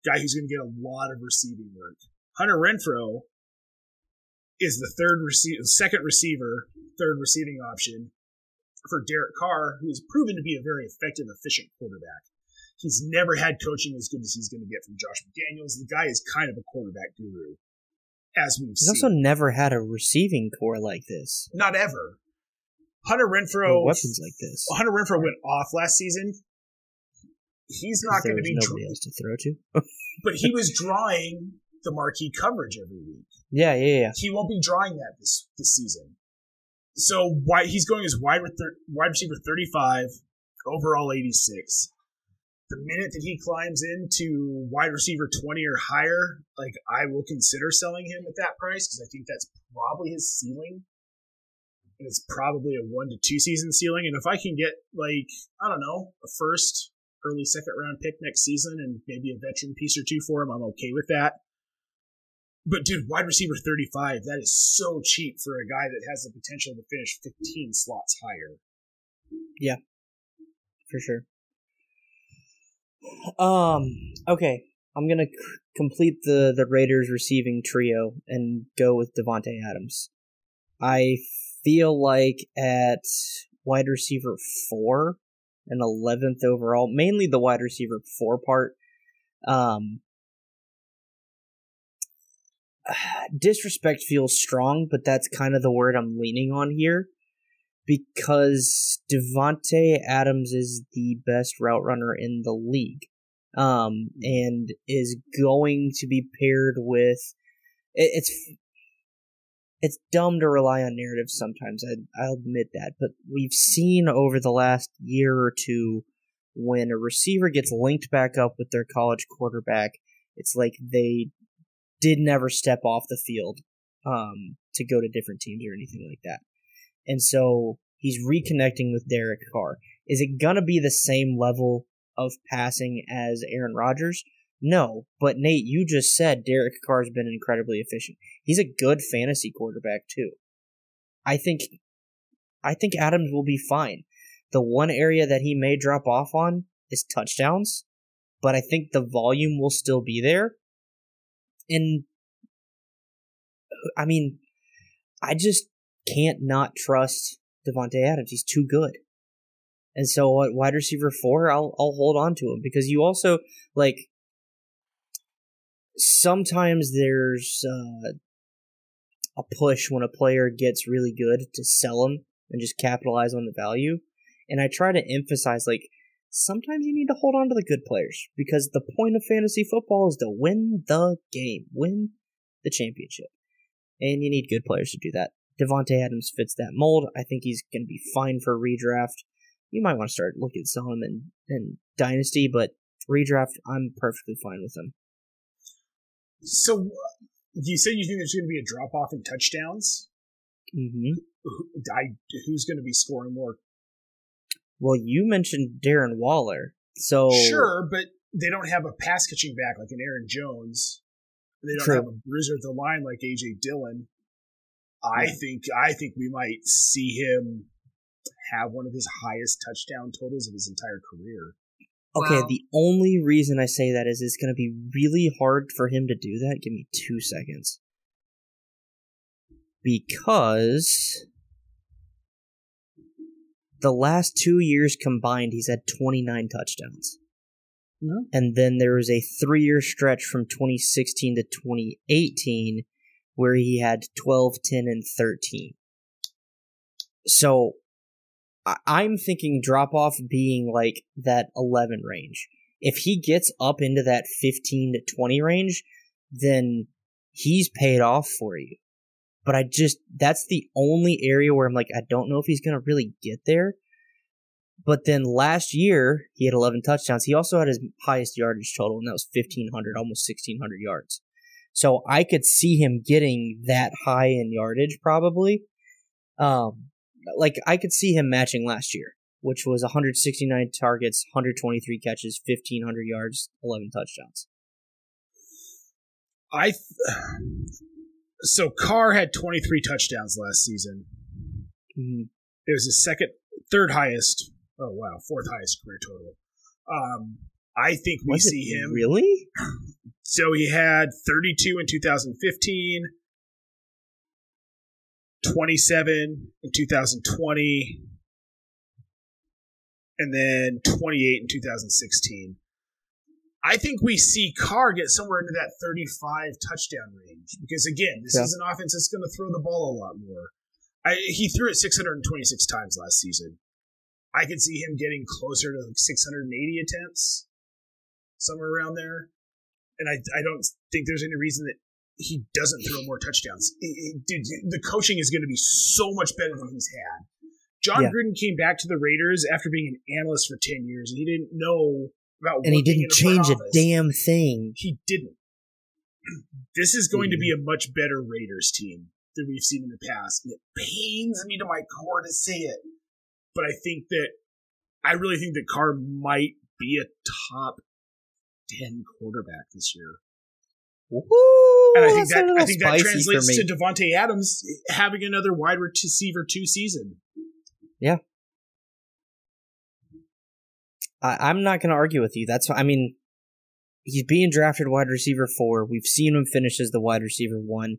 guy who's going to get a lot of receiving work. Hunter Renfrow is the third receiver, second receiver, third receiving option for Derek Carr, who has proven to be a very effective, efficient quarterback. He's never had coaching as good as he's going to get from Josh McDaniels. The guy is kind of a quarterback guru, as we've He's seen. also never had a receiving corps like this. Not ever. Hunter Renfrow Or weapons like this. Hunter Renfrow went off last season. He's not going to be, nobody dr- else to throw to. but he was drawing the marquee coverage every week. yeah, yeah, yeah. He won't be drawing that this this season. So why he's going as wide with thir- wide receiver thirty five, overall eighty six. The minute that he climbs into wide receiver twenty or higher, like I will consider selling him at that price because I think that's probably his ceiling. And it's probably a one to two season ceiling. And if I can get like I don't know a first, early second round pick next season and maybe a veteran piece or two for him, I'm okay with that. But dude, wide receiver 35, that is so cheap for a guy that has the potential to finish 15 slots higher. Yeah, for sure. Um. Okay, I'm gonna c- complete the the Raiders receiving trio and go with Davante Adams. I feel like at wide receiver four and eleventh overall, mainly the wide receiver four part. Um. Disrespect feels strong, but that's kind of the word I'm leaning on here because Davante Adams is the best route runner in the league, um, and is going to be paired with. it- It's it's dumb to rely on narratives sometimes. I I'll admit that, but we've seen over the last year or two when a receiver gets linked back up with their college quarterback, it's like they did never step off the field um, to go to different teams or anything like that. And so he's reconnecting with Derek Carr. Is it going to be the same level of passing as Aaron Rodgers? No, but Nate, you just said Derek Carr's been incredibly efficient. He's a good fantasy quarterback too. I think I think Adams will be fine. The one area that he may drop off on is touchdowns, but I think the volume will still be there. And I mean, I just can't not trust Davante Adams. He's too good. And so at wide receiver four, I'll I'll hold on to him because you also like sometimes there's uh, a push when a player gets really good to sell him and just capitalize on the value. And I try to emphasize like sometimes you need to hold on to the good players because the point of fantasy football is to win the game, win the championship. And you need good players to do that. Davante Adams fits that mold. I think he's going to be fine for redraft. You might want to start looking at selling him in, in Dynasty, but redraft, I'm perfectly fine with him. So you said you think there's going to be a drop off in touchdowns. hmm I, who's going to be scoring more? Well, you mentioned Darren Waller, so Sure, but they don't have a pass catching back like an Aaron Jones. They don't True. have a bruiser at the line like AJ Dillon. I think I think we might see him have one of his highest touchdown totals of his entire career. Okay, Wow. the only reason I say that is it's going to be really hard for him to do that. Give me two seconds. Because the last two years combined, he's had 29 touchdowns. Mhm. And then there was a three year stretch from 2016 to 2018 where he had 12, 10, and 13. So I'm thinking drop off being like that 11 range. If he gets up into that 15 to 20 range, then he's paid off for you. But I just, that's the only area where I'm like, I don't know if he's going to really get there. But then last year, he had 11 touchdowns. He also had his highest yardage total, and that was 1,500, almost 1,600 yards. So I could see him getting that high in yardage probably. Um, like I could see him matching last year, which was 169 targets, 123 catches, 1500 yards, 11 touchdowns. I th- so Carr had 23 touchdowns last season. Mm-hmm. It was his second, third highest. Oh wow, fourth highest career total. Um, I think we Was see him. really. So he had 32 in 2015, 27 in 2020, and then 28 in 2016. I think we see Carr get somewhere into that 35 touchdown range because again, this Yeah. is an offense that's going to throw the ball a lot more. I, he threw it 626 times last season. I could see him getting closer to like 680 attempts, somewhere around there. And I, I don't think there's any reason that he doesn't throw more touchdowns. It- it- dude, the coaching is going to be so much better than he's had. John Yeah. Gruden came back to the Raiders after being an analyst for 10 years, and he didn't know about And he didn't change a damn thing. He didn't. This is going to be Mm-hmm. a much better Raiders team than we've seen in the past. And it pains me to my core to say it, but I think that I really think that Carr might be a top ten quarterback this year. Woo, And I think that I think that translates to Davante Adams having another wide receiver two season. I, I'm not going to argue with you. That's I mean, he's being drafted wide receiver four. We've seen him finish as the wide receiver one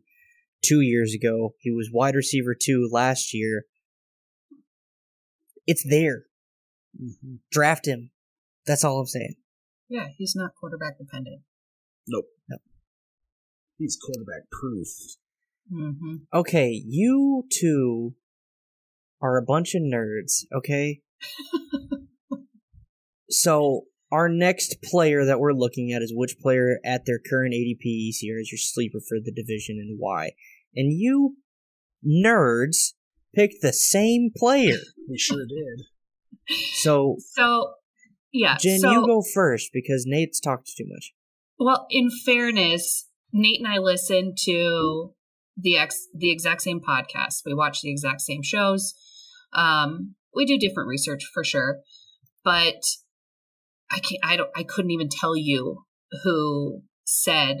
two years ago. He was wide receiver two last year. It's there. Mm-hmm. Draft him. That's all I'm saying. Yeah, he's not quarterback dependent. Nope. Nope. He's quarterback proof. Mm-hmm. Okay, you two are a bunch of nerds, okay? so, our next player that we're looking at is which player at their current ADP each year is your sleeper for the division and why. And you nerds picked the same player. We sure did. So, So, yeah. Jen, so, you go first because Nate's talked too much. Well, in fairness, Nate and I listen to the ex the exact same podcast. We watch the exact same shows. Um, we do different research for sure, but I can't. I don't. I couldn't even tell you who said.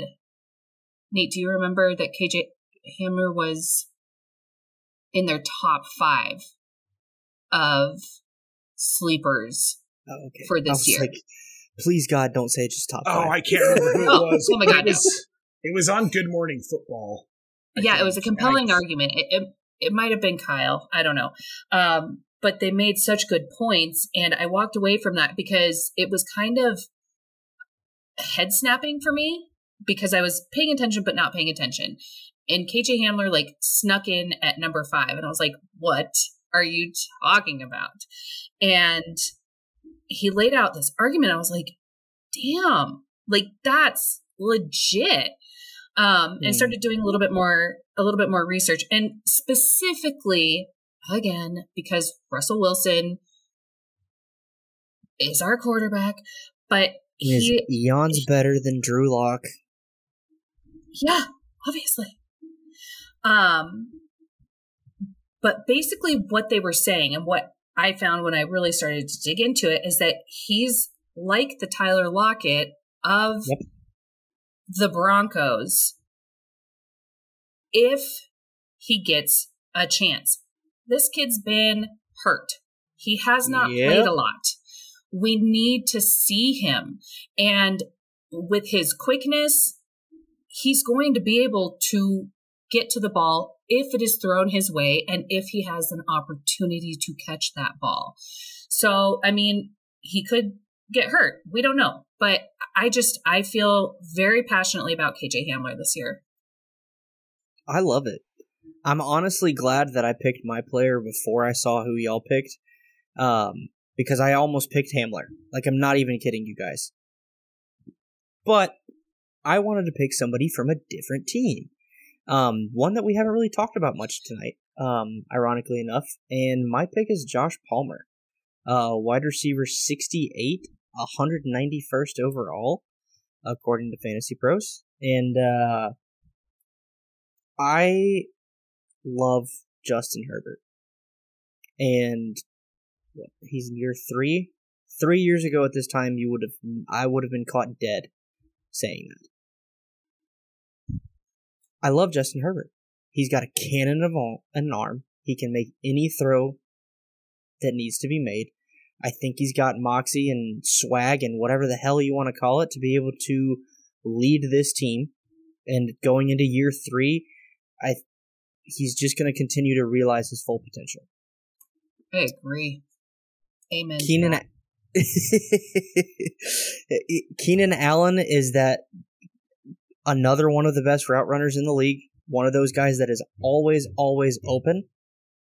Nate, do you remember that KJ Hamler was in their top five of sleepers Oh, okay. For this I was year. Like, Please God, don't say just top Oh, five. I can't remember who it Oh, was. oh my God, It was, it was on Good Morning Football. I yeah, it was a compelling I- argument. It, it, it might have been Kyle. I don't know. Um, but they made such good points. And I walked away from that because it was kind of head snapping for me because I was paying attention, but not paying attention. And KJ Hamler like snuck in at number five. And I was like, what are you talking about? And he laid out this argument. I was like, damn, like that's legit um, and Mm. started doing a little bit more a little bit more research and specifically again because russell wilson is our quarterback but Is he eons better than Drew Lock? yeah obviously um but basically what they were saying and what i found when i really started to dig into it is that he's like the tyler lockett of Yep. the broncos if he gets a chance this kid's been hurt he has not Yep. played a lot we need to see him and with his quickness he's going to be able to get to the ball if it is thrown his way and if he has an opportunity to catch that ball. So, I mean, he could get hurt. We don't know. But I just, I feel very passionately about KJ Hamler this year. I love it. I'm honestly glad that I picked my player before I saw who y'all picked, um, because I almost picked Hamler. Like I'm not even kidding you guys. But I wanted to pick somebody from a different team, um, one that we haven't really talked about much tonight. Um, ironically enough, and my pick is Josh Palmer, uh, wide receiver 68, 191st overall, according to Fantasy Pros, and uh, I love Justin Herbert. and what, he's in year three. Three years ago at this time, you would have I would have been caught dead saying that. I love Justin Herbert. He's got a cannon of an arm. He can make any throw that needs to be made. I think he's got moxie and swag and whatever the hell you want to call it to be able to lead this team. And going into year three, I he's just going to continue to realize his full potential. I agree. Amen. Keenan Keenan Allen is that another one of the best route runners in the league. One of those guys that is always, always open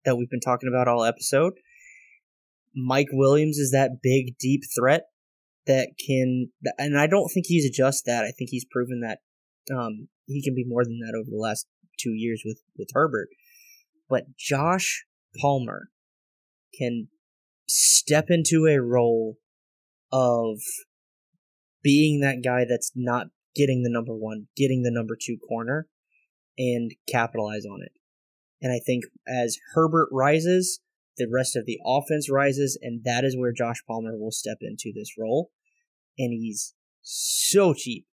that we've been talking about all episode. Mike Williams is that big, deep threat that can, and I don't think he's just that. I think he's proven that um, he can be more than that over the last two years with with Herbert. But Josh Palmer can step into a role of being that guy that's not getting the number one, getting the number two corner, and capitalize on it. And I think as Herbert rises, the rest of the offense rises, and that is where Josh Palmer will step into this role. And he's so cheap.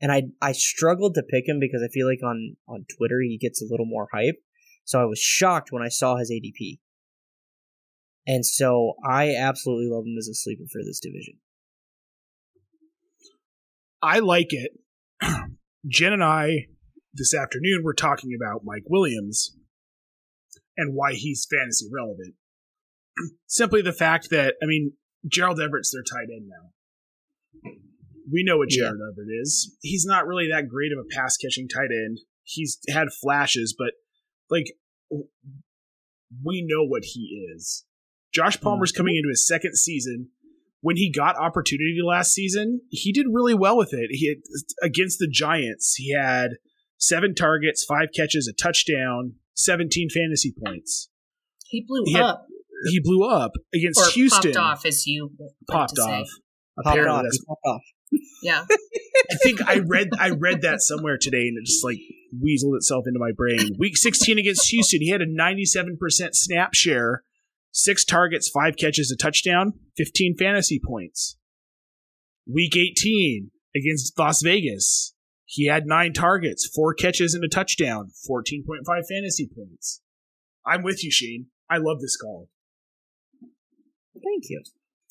And I I struggled to pick him because I feel like on, on Twitter he gets a little more hype. So I was shocked when I saw his ADP. And so I absolutely love him as a sleeper for this division. I like it. Jen and I this afternoon were talking about Mike Williams and why he's fantasy relevant. Simply the fact that, I mean, Gerald Everett's their tight end now. We know what Gerald yeah. Everett is. He's not really that great of a pass catching tight end. He's had flashes, but like we know what he is. Josh Palmer's mm-hmm. coming into his second season. When he got opportunity last season, he did really well with it. He had, against the Giants, he had seven targets, five catches, a touchdown, 17 fantasy points. He blew he up. Had, he blew up against or Houston. Popped off, as you popped off. Apparently, popped off. Popped off. Yeah. I think I read I read that somewhere today, and it just like weaseled itself into my brain. Week 16 against Houston, he had a 97% snap share, six targets, five catches, a touchdown, 15 fantasy points. Week 18 against Las Vegas, he had nine targets, four catches, and a touchdown, 14.5 fantasy points. I'm with you, Shane. I love this call. Thank you.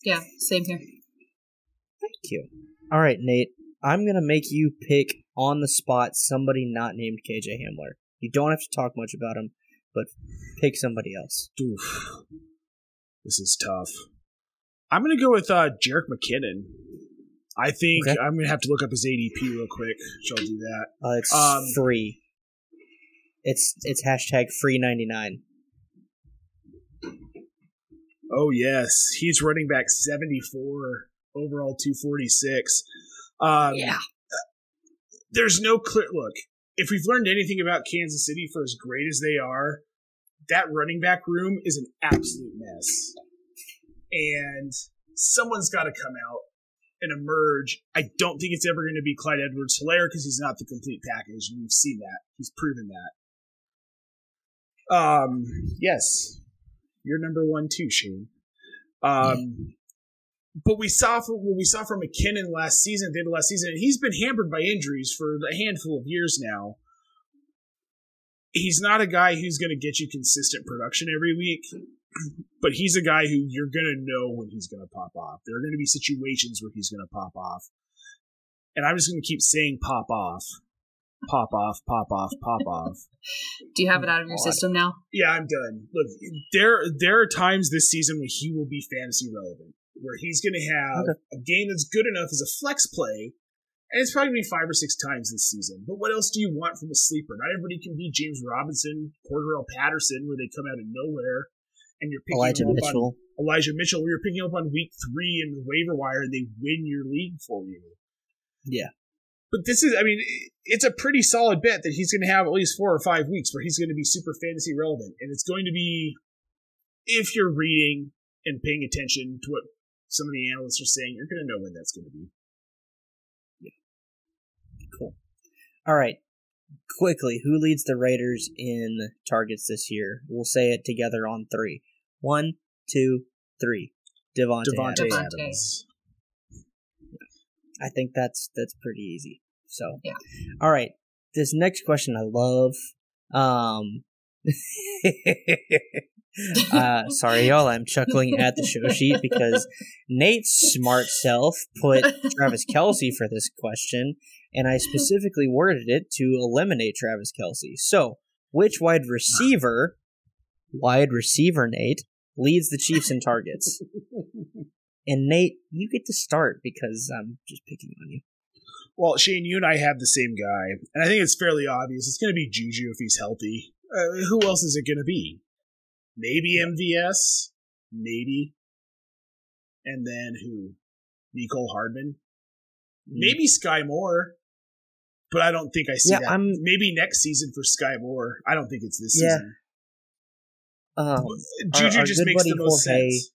Yeah, same here. Thank you. All right, Nate. I'm gonna make you pick on the spot somebody not named KJ Hamler. You don't have to talk much about him, but pick somebody else. Oof. This is tough. I'm gonna go with uh, Jerick McKinnon. I think okay. I'm gonna have to look up his ADP real quick. Shall I do that? Uh, it's um, free. It's it's hashtag free ninety nine. Oh yes, he's running back seventy four overall two forty six. Um, yeah. There's no clear look. If we've learned anything about Kansas City, for as great as they are, that running back room is an absolute mess, and someone's got to come out and emerge. I don't think it's ever going to be Clyde Edwards Helaire because he's not the complete package, and we've seen that. He's proven that. Um, yes, you're number one too, Shane. Um, but we saw from what we saw from McKinnon last season, at the end of last season, and he's been hampered by injuries for a handful of years now. He's not a guy who's going to get you consistent production every week but he's a guy who you're going to know when he's going to pop off. There are going to be situations where he's going to pop off. And I'm just going to keep saying pop off. Pop off, pop off, pop off. Do you have it out of your system now? Yeah, I'm done. Look, there there are times this season when he will be fantasy relevant, where he's going to have okay. a game that's good enough as a flex play, and it's probably going to be five or six times this season. But what else do you want from a sleeper? Not everybody can be James Robinson, Cordarrelle Patterson, where they come out of nowhere and you're picking Elijah up Mitchell. on Elijah Mitchell, where you're picking up on week three in the waiver wire, and they win your league for you. Yeah. But this is, I mean, it's a pretty solid bet that he's going to have at least four or five weeks where he's going to be super fantasy relevant. And it's going to be, if you're reading and paying attention to what some of the analysts are saying, you're going to know when that's going to be. Yeah. Cool. All right quickly, who leads the Raiders in targets this year? We'll say it together on three. One, two, three. Davante. Davante Adams. Adams. I think that's that's pretty easy. So Yeah. All right. This next question I love. Um uh sorry y'all, I'm chuckling at the show sheet because Nate's smart self put Travis Kelce for this question, and I specifically worded it to eliminate Travis Kelce. So which wide receiver wide receiver Nate leads the Chiefs in targets? And Nate, you get to start because I'm just picking on you. Well, Shane, you and I have the same guy, and I think it's fairly obvious. It's going to be Juju if he's healthy. Uh, who else is it going to be? Maybe MVS, maybe, and then who? Mecole Hardman, maybe Skyy Moore, but I don't think I see Yeah, that. I'm- Maybe next season for Skyy Moore. I don't think it's this Yeah. season. Um, Juju our just good makes the buddy most Jorge- sense.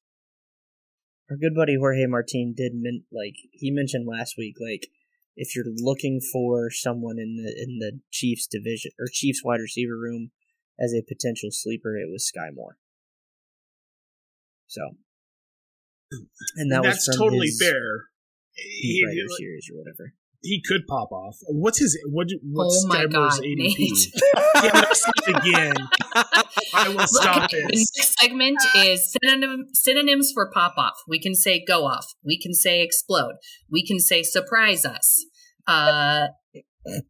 our good buddy Jorge Martin did min- like he mentioned last week like if you're looking for someone in the in the Chiefs division or Chiefs wide receiver room as a potential sleeper, it was Skyy Moore. So, and that And was totally his fair. He, series or whatever. He could pop off. What's his? What? What's oh my Skyy Moore's god, ADP? Nate. Yeah, I again. I will stop Okay, the this. next segment is synonym, synonyms for pop off. We can say go off. We can say explode. We can say surprise us. Uh,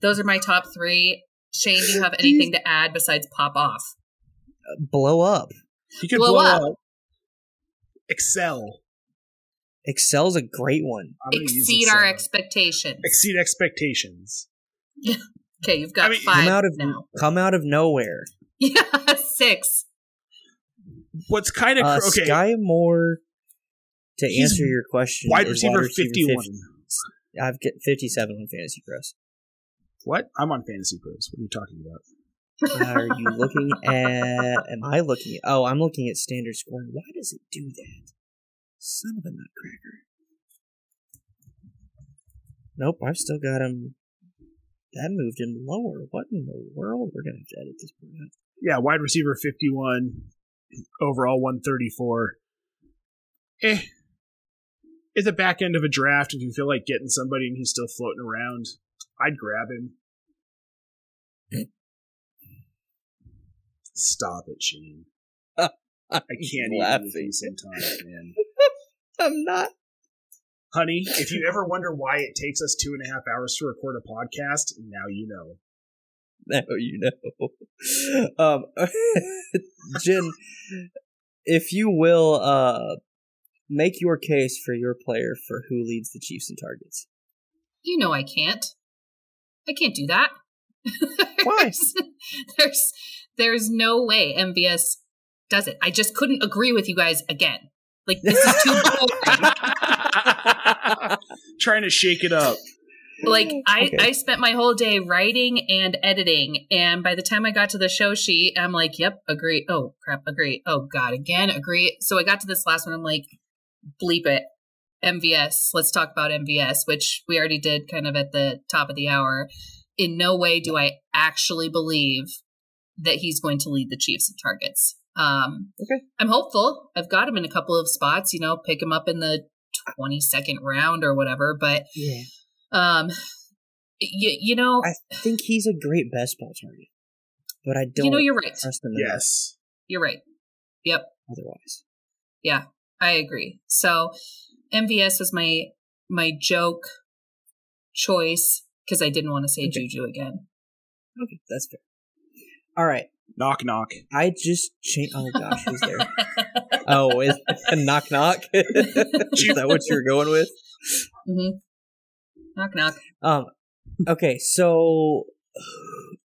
those are my top three. Shane, do you have anything to add besides pop off? Blow up. You could Blow blow, up. up. Excel. Excel's a great one. I'm gonna use Exceed our expectations. Exceed expectations. Okay, you've got I mean, five come out of now. come out of nowhere. Yeah, six. What's kind of Uh, okay? Skyy Moore. To He's answer your question, wide is receiver fifty-one. 50 I've got fifty-seven on Fantasy Pros. What? I'm on Fantasy Pros. What are you talking about? Are you looking at? Am I looking at? Oh, I'm looking at standard scoring. Why does it do that? Son of a nutcracker. Nope, I've still got him. That moved him lower. What in the world? We're gonna have to edit this part out. Yeah, wide receiver fifty-one. Overall one thirty-four. Eh. At the back end of a draft, if you feel like getting somebody and he's still floating around, I'd grab him. Stop it, Shane. I can't even you sometimes, man. I'm not. Honey, if you ever wonder why it takes us two and a half hours to record a podcast, now you know. Now you know. Um, Jen, if you will, uh, make your case for your player for who leads the Chiefs in targets. You know I can't. I can't do that. Why? there's, there's there's no way MVS does it. I just couldn't agree with you guys again. Like this is too boring. Trying to shake it up. like I, Okay. I spent my whole day writing and editing and by the time i got to the show sheet i'm like yep agree oh crap agree oh god again agree so i got to this last one i'm like bleep it mvs let's talk about mvs which we already did kind of at the top of the hour in no way do i actually believe that he's going to lead the chiefs in targets um Okay. i'm hopeful i've got him in a couple of spots you know pick him up in the 22nd round or whatever but Yeah. um, you, you know, I think he's a great best ball target, but I don't you know, you're right. trust him Yes. You're right. Yep, otherwise. Yeah, I agree. So, MVS was my my joke choice because I didn't want to say Okay. Juju again. Okay, that's fair. All right, Knock knock. I just changed. Oh gosh, who's there? oh, is knock knock? is that what you're going with? hmm Knock knock. Um, okay, so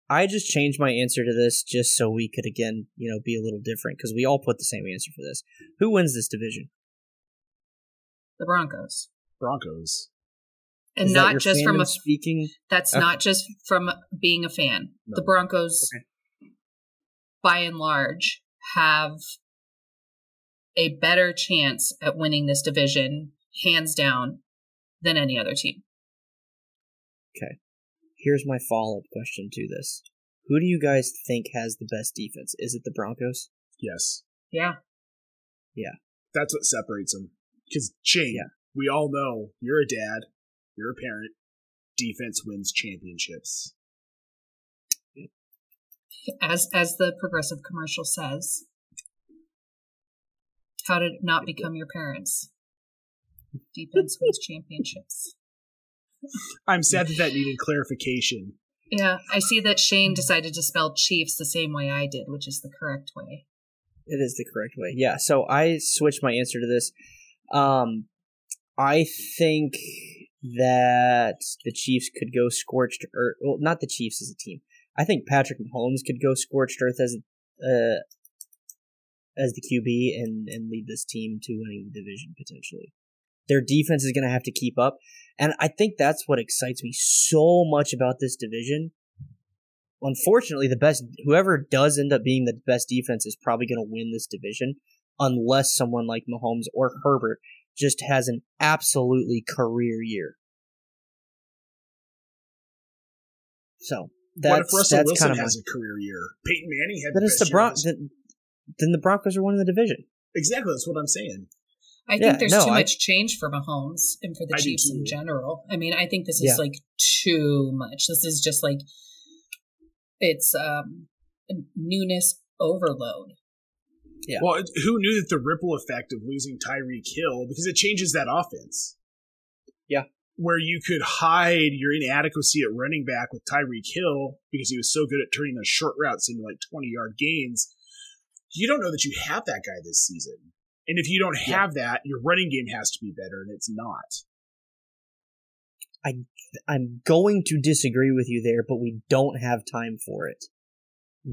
I just changed my answer to this just so we could again, you know, be a little different because we all put the same answer for this. Who wins this division? The Broncos, Broncos. and Is not just from a. speaking. That's Okay. not just from being a fan. No. The Broncos, by and large, have a better chance at winning this division, hands down, than any other team. Okay. Here's my follow up question to this: Who do you guys think has the best defense? Is it the Broncos? Yes. Yeah. Yeah. That's what separates them. Because Shane, Yeah. we all know you're a dad, you're a parent. Defense wins championships. As as the progressive commercial says. How to not become your parents. Deep Defense wins championships. I'm sad that that needed clarification. Yeah, I see that Shane decided to spell Chiefs the same way I did, which is the correct way. It is the correct way. Yeah. So I switched my answer to this. Um, I think that the Chiefs could go scorched earth. Well, not the Chiefs as a team. I think Patrick Mahomes could go scorched earth as uh, as the QB and and lead this team to winning the division potentially. Their defense is going to have to keep up, and I think that's what excites me so much about this division unfortunately, the best whoever does end up being the best defense is probably going to win this division, unless someone like Mahomes or Herbert just has an absolutely career year. So that's what if Russell that's Wilson kind of has a career year? Peyton Manning had then the it's best the year of Bron- then, then the Broncos are winning the division. Exactly, that's what I'm saying. I think there's no, too I- much change for Mahomes and for the I Chiefs in general. I mean, I think this is Yeah. like too much. This is just like it's um a newness overload. Yeah. Well, it- who knew that the ripple effect of losing Tyreek Hill because it changes that offense. Yeah. Where you could hide your inadequacy at running back with Tyreek Hill because he was so good at turning those short routes into like 20 yard gains. You don't know that you have that guy this season. And if you don't Yeah. have that, your running game has to be better, and it's not. I'm going to disagree with you there, but we don't have time for it.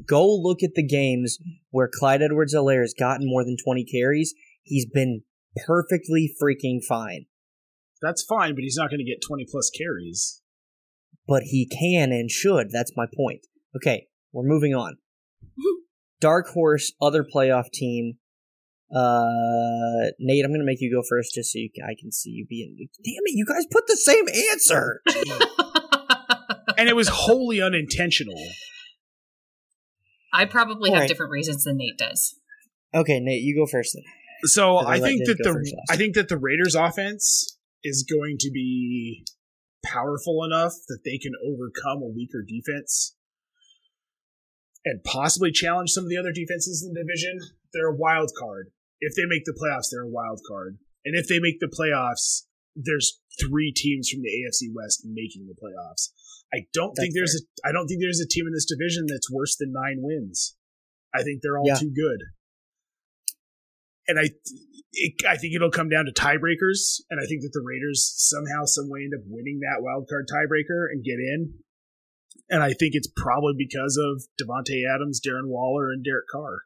Go look at the games where Clyde Edwards-Helaire has gotten more than 20 carries. He's been perfectly freaking fine. That's fine, but he's not going to get 20 plus carries. but he can and should. That's my point. Okay, we're moving on. Dark horse, other playoff team. Uh, Nate, I'm gonna make you go first, just so you can, I can see you being. Damn it, you guys put the same answer. And it was wholly unintentional. I probably All have right. different reasons than Nate does. Okay, Nate, you go first then. So I I think that the. I think that the Raiders offense is going to be powerful enough that they can overcome a weaker defense and possibly challenge some of the other defenses in the division. They're a wild card. If they make the playoffs, they're a wild card. And if they make the playoffs, there's three teams from the AFC West making the playoffs. I don't think That's there's a I don't think there's a team in this division that's worse than nine wins. I think they're all Yeah. too good. And I it, I think it'll come down to tiebreakers, and I think that the Raiders somehow, some way, end up winning that wild card tiebreaker and get in. And I think it's probably because of Davante Adams, Darren Waller, and Derek Carr.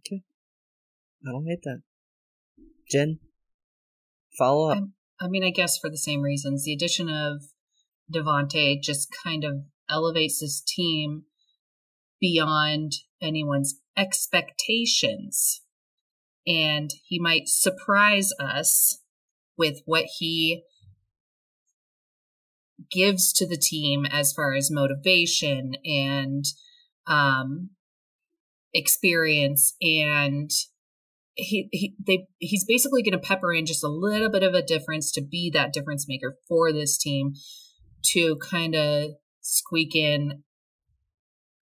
Okay, I don't hate that. Jen, follow up. I'm- I mean, I guess for the same reasons. The addition of Davante just kind of elevates this team beyond anyone's expectations. And he might surprise us with what he gives to the team as far as motivation and um, experience. And he, he they he's basically going to pepper in just a little bit of a difference to be that difference maker for this team to kind of squeak in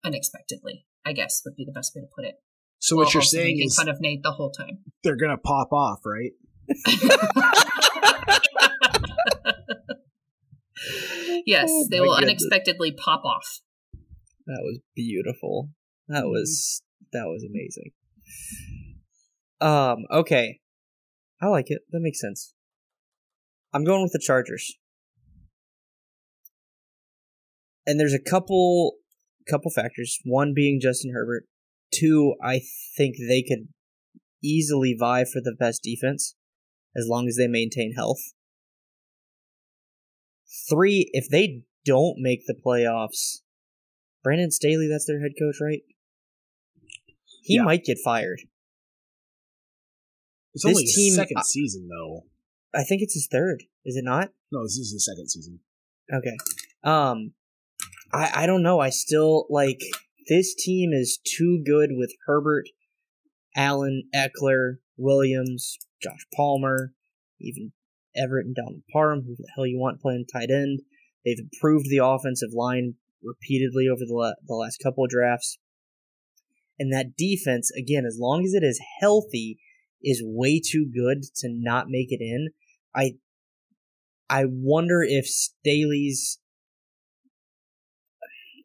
unexpectedly i guess would be the best way to put it So While what you're saying making is fun of nate the whole time they're gonna pop off, right? yes Oh they will goodness. unexpectedly pop off That was beautiful. That was that was amazing. Um, okay. I like it. That makes sense. I'm going with the Chargers. And there's a couple couple factors. One being Justin Herbert. Two, I think they could easily vie for the best defense as long as they maintain health. Three, if they don't make the playoffs, Brandon Staley, that's their head coach, right? He Yeah. might get fired. It's This only his team- second I- season, though. I think it's his third. Is it not? No, this is the second season. Okay. Um I I don't know. I still like this team is too good with Herbert Allen, Ekeler, Williams, Josh Palmer, even Everett and Donald Parham, who the hell you want playing tight end. They've improved the offensive line repeatedly over the, la- the last couple of drafts. And that defense, again, as long as it is healthy, is way too good to not make it in. I I wonder if Staley's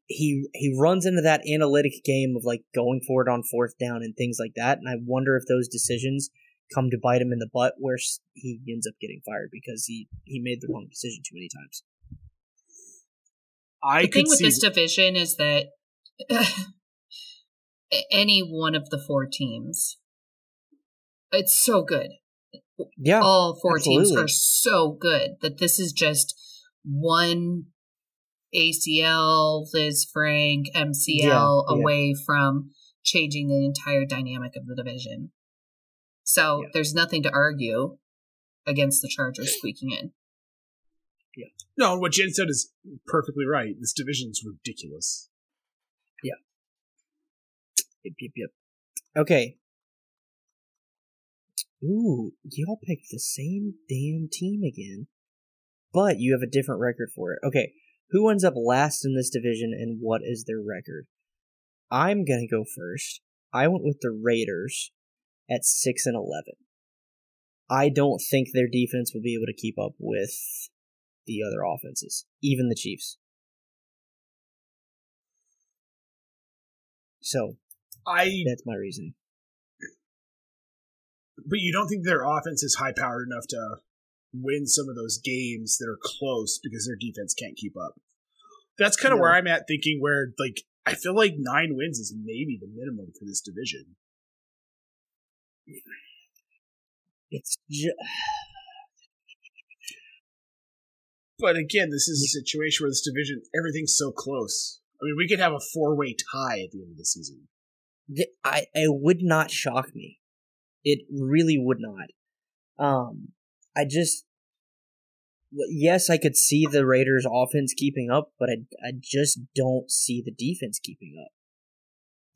he he runs into that analytic game of like going for it on fourth down and things like that, and I wonder if those decisions come to bite him in the butt where he ends up getting fired because he he made the wrong decision too many times. I the thing with this division is that any one of the four teams, it's so good. Yeah, all four absolutely. teams are so good that this is just one ACL, Lisfranc, MCL yeah, away yeah. from changing the entire dynamic of the division. So yeah. there's nothing to argue against the Chargers squeaking in. Yeah. No, what Jen said is perfectly right. This division is ridiculous. Yeah. Yep, yep, yep. Okay. Ooh, y'all picked the same damn team again. But you have a different record for it. Okay. Who ends up last in this division and what is their record? I'm gonna go first. I went with the Raiders at six and eleven. I don't think their defense will be able to keep up with the other offenses, even the Chiefs. So, I that's my reasoning. But you don't think their offense is high powered enough to win some of those games that are close because their defense can't keep up. That's kind of where I'm at thinking where like I feel like 9 wins is maybe the minimum for this division. It's just But again, this is a situation where this division everything's so close. I mean, we could have a four-way tie at the end of the season. I it would not shock me. It really would not. Um, I just yes, I could see the Raiders' offense keeping up, but I, I just don't see the defense keeping up.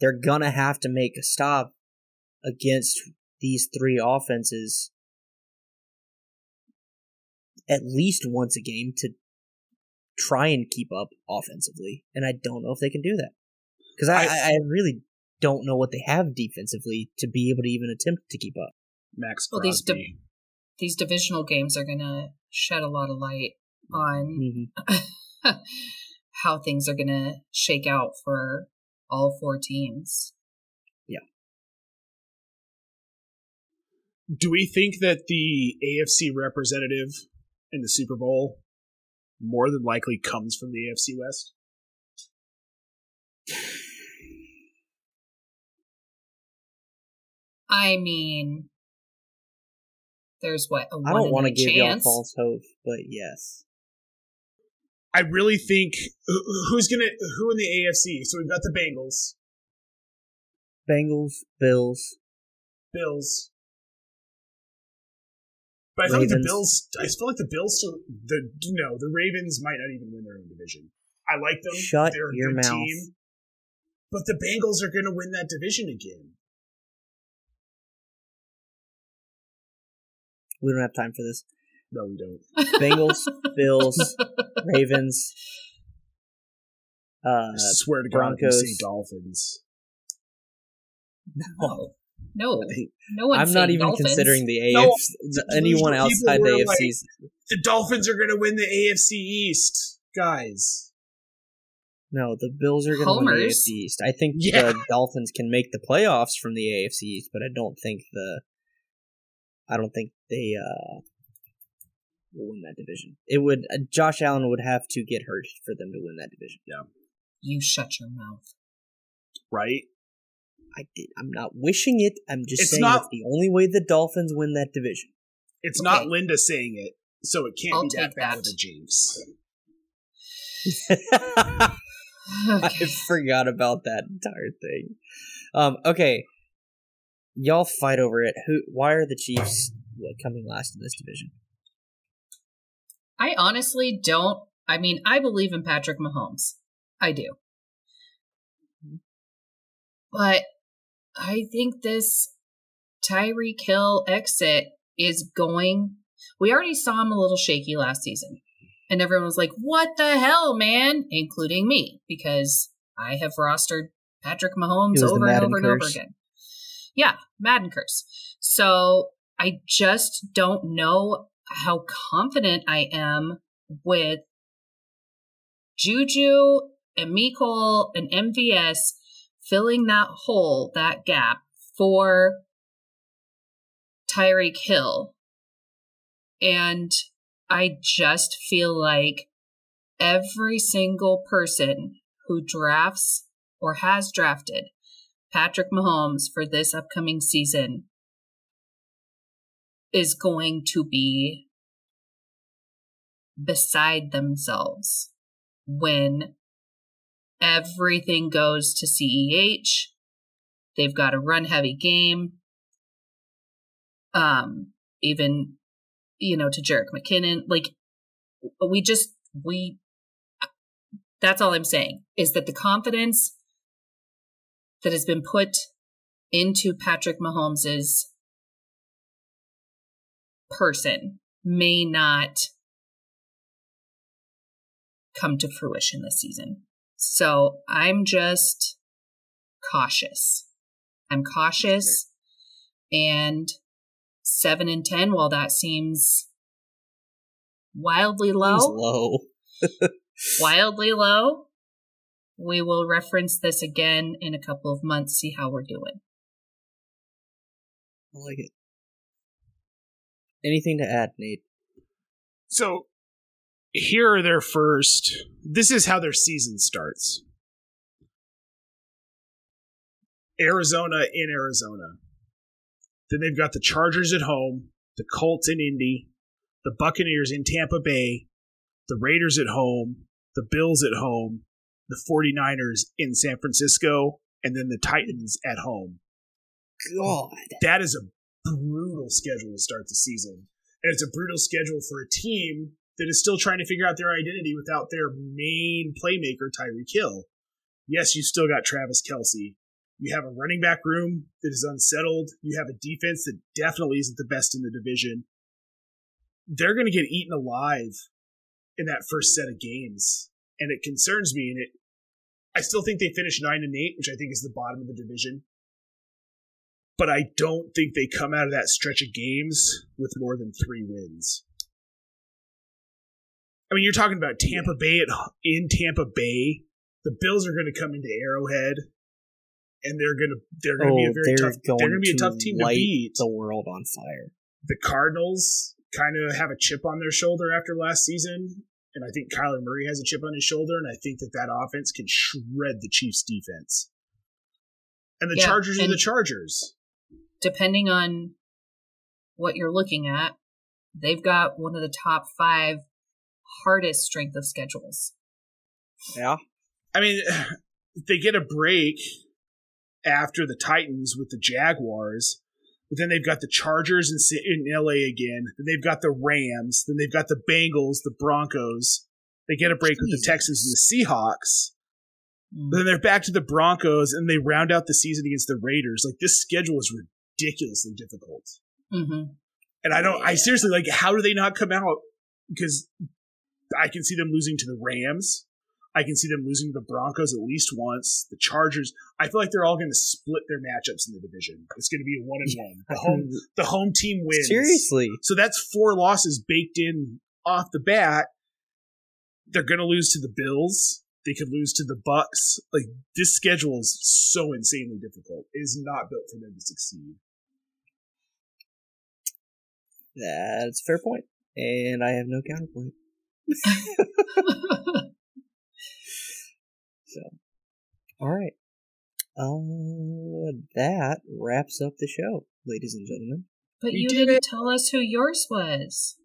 They're gonna have to make a stop against these three offenses at least once a game to try and keep up offensively, and I don't know if they can do that because I, I, I really don't know what they have defensively to be able to even attempt to keep up. Maxx Crosby. Well, these divisional games are going to shed a lot of light on mm-hmm. how things are going to shake out for all four teams. Yeah. Do we think that the AFC representative in the Super Bowl more than likely comes from the AFC West? I mean, there's what I don't want to give y'all false hope, but yes. I really think who's gonna who in the AFC? So we've got the Bengals, Bengals, Bills, Bills. But I feel like the Bills. I feel like the Bills. Still, the no, the Ravens might not even win their own division. I like them. Shut They're your mouth. Team, but the Bengals are going to win that division again. We don't have time for this. No, we don't. Bengals, Bills, Ravens. Uh, I swear to God, Broncos. say Dolphins. No, no, no one. I'm not even Dolphins. considering the AFC. No, anyone outside the AFC. Like, the Dolphins are going to win the AFC East, guys. No, the Bills are going to win the AFC East. I think yeah. the Dolphins can make the playoffs from the AFC East, but I don't think the I don't think they uh, will win that division. It would uh, Josh Allen would have to get hurt for them to win that division. Yeah. You shut your mouth. Right. I did. I'm not wishing it. I'm just it's saying not, it's the only way the Dolphins win that division. It's okay. not Linda saying it, so it can't I'll be that bad with a jinx. I forgot about that entire thing. Um, okay, y'all fight over it. Who? Why are the Chiefs what, coming last in this division? I honestly don't. I mean, I believe in Patrick Mahomes. I do. But I think this Tyreek Hill exit is going. We already saw him a little shaky last season. And everyone was like, what the hell, man? Including me, because I have rostered Patrick Mahomes over and over and over again. Yeah, Madden curse. So I just don't know how confident I am with Juju and Mecole and MVS filling that hole, that gap for Tyreek Hill. And I just feel like every single person who drafts or has drafted Patrick Mahomes for this upcoming season is going to be beside themselves when everything goes to CEH. They've got a run heavy game. Um, even, you know, to Jerick McKinnon. Like, we just, we, that's all I'm saying is that the confidence that has been put into Patrick Mahomes's person may not come to fruition this season. So I'm just cautious. I'm cautious and seven and 10, while that seems wildly low, low. wildly low, we will reference this again in a couple of months, see how we're doing. I like it. Anything to add, Nate? So here are their first. This is how their season starts. Arizona in Arizona. Then they've got the Chargers at home, the Colts in Indy, the Buccaneers in Tampa Bay, the Raiders at home, the Bills at home, the 49ers in San Francisco, and then the Titans at home. God. That is a brutal schedule to start the season. And it's a brutal schedule for a team that is still trying to figure out their identity without their main playmaker, Tyreek Hill. Yes, you still got Travis Kelce. You have a running back room that is unsettled. You have a defense that definitely isn't the best in the division. They're going to get eaten alive in that first set of games. And it concerns me. And it, I still think they finish nine and eight, which I think is the bottom of the division. But I don't think they come out of that stretch of games with more than three wins. I mean, you're talking about Tampa Bay at, in Tampa Bay. The Bills are going to come into Arrowhead, and they're going to they're going to oh, be a oh, very they're tough. They're going to be a tough team to beat. The world on fire. The Cardinals kind of have a chip on their shoulder after last season, and I think Kyler Murray has a chip on his shoulder, and I think that that offense can shred the Chiefs' defense. And the Yeah, Chargers are the Chargers. Depending on what you're looking at, they've got one of the top five hardest strength of schedules. Yeah. I mean, they get a break after the Titans with the Jaguars, but then they've got the Chargers in, in LA again. Then they've got the Rams. Then they've got the Bengals, the Broncos. They get a break with the Texans and the Seahawks. Mm. Then they're back to the Broncos, and they round out the season against the Raiders. Like this schedule is ridiculously difficult. Mm-hmm. And I don't, I seriously like, how do they not come out? Because I can see them losing to the Rams. I can see them losing to the Broncos at least once. The Chargers. I feel like they're all going to split their matchups in the division. It's going to be a one and one. The home, the home team wins. Seriously. So that's four losses baked in off the bat. They're going to lose to the Bills. They could lose to the Bucks. Like this schedule is so insanely difficult. It is not built for them to succeed. That's a fair point. And I have no counterpoint. So, all right. Uh, that wraps up the show, ladies and gentlemen. but You you did didn't it. tell us who yours was.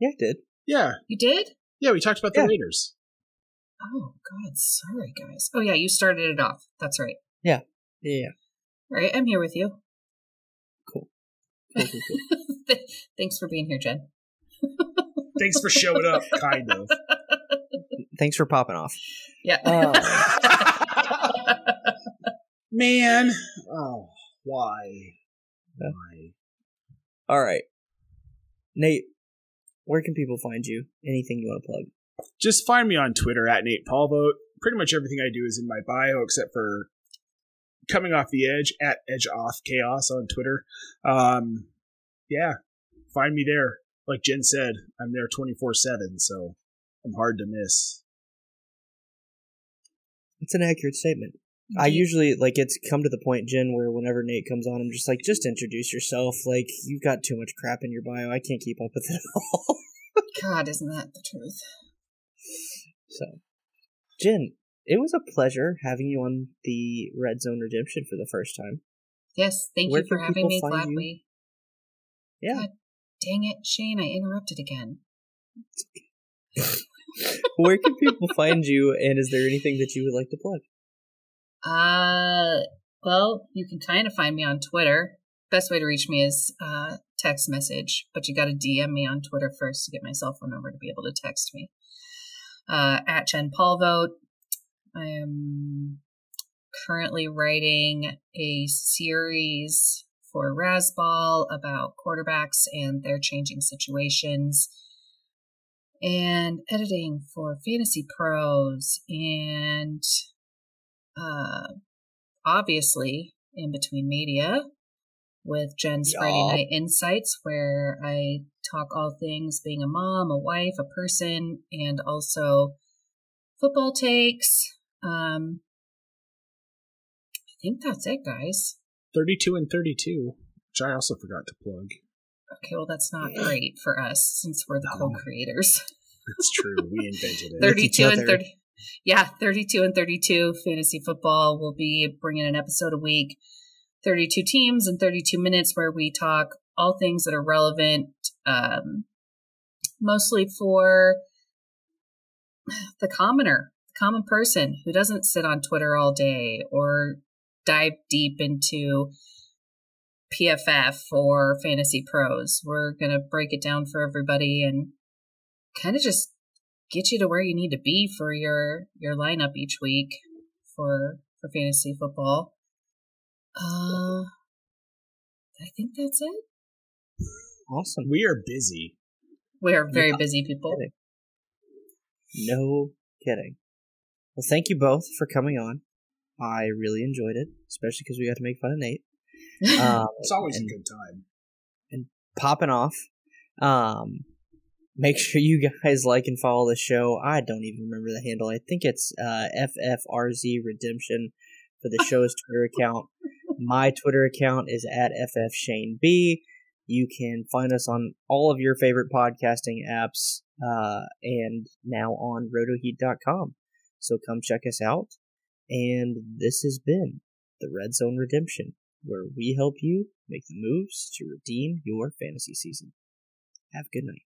Yeah, I did. Yeah, You did? yeah. We talked about the Yeah. Raiders. Oh God, sorry guys. Oh yeah, you started it off. That's right. Yeah, yeah. All right, I'm here with you. Cool. Cool, cool, cool. Thanks for being here, Jen. Thanks for showing up, kind of. Thanks for popping off. Yeah. Uh, Man, oh, why? my. All right, Nate. Where can people find you? Anything you want to plug? Just find me on Twitter at Nate Polvogt. Pretty much everything I do is in my bio except for coming off the edge at Edge Off Chaos on Twitter. Um, yeah, find me there. Like Jen said, I'm there 24 seven, so I'm hard to miss. It's an accurate statement. I usually like it's come to the point, Jen, where whenever Nate comes on, I'm just like, just introduce yourself. Like you've got too much crap in your bio. I can't keep up with it all. God, isn't that the truth? So, Jen, it was a pleasure having you on the Red Zone Redemption for the first time. Yes, thank Where you for having me, gladly. Yeah. God dang it, Shane, I interrupted again. Where can people find you? And is there anything that you would like to plug? Uh, well, you can kind of find me on Twitter. Best way to reach me is uh, text message, but you got to DM me on Twitter first to get my cell phone number to be able to text me. Uh, at Jen Polvogt. I am currently writing a series for Razzball about quarterbacks and their changing situations, and editing for Fantasy Pros and uh, obviously in between media with Jen's Friday Night Insights, where I talk all things being a mom, a wife, a person, and also football takes. Um, I think that's it, guys. 32 and 32, which I also forgot to plug. Okay, well, that's not great for us since we're the No. co-creators. It's true. We invented it. 32 and 30 yeah 32 and 32 fantasy football will be bringing an episode a week 32 teams and 32 minutes where we talk all things that are relevant um, mostly for the commoner the common person who doesn't sit on twitter all day or dive deep into pff or fantasy pros we're going to break it down for everybody and kind of just get you to where you need to be for your your lineup each week for for fantasy football. Uh I think that's it. Awesome. We are busy. We are very Yeah. busy people. Kidding. No kidding. Well, thank you both for coming on. I really enjoyed it, especially because we got to make fun of Nate. Um, It's always and a good time. And popping off. Um, make sure you guys like and follow the show. I don't even remember the handle. I think it's uh, FFRZ Redemption for the show's Twitter account. My Twitter account is at FFShaneB. You can find us on all of your favorite podcasting apps uh, and now on rotoheat.com. So come check us out. And this has been the Red Zone Redemption, where we help you make the moves to redeem your fantasy season. Have a good night.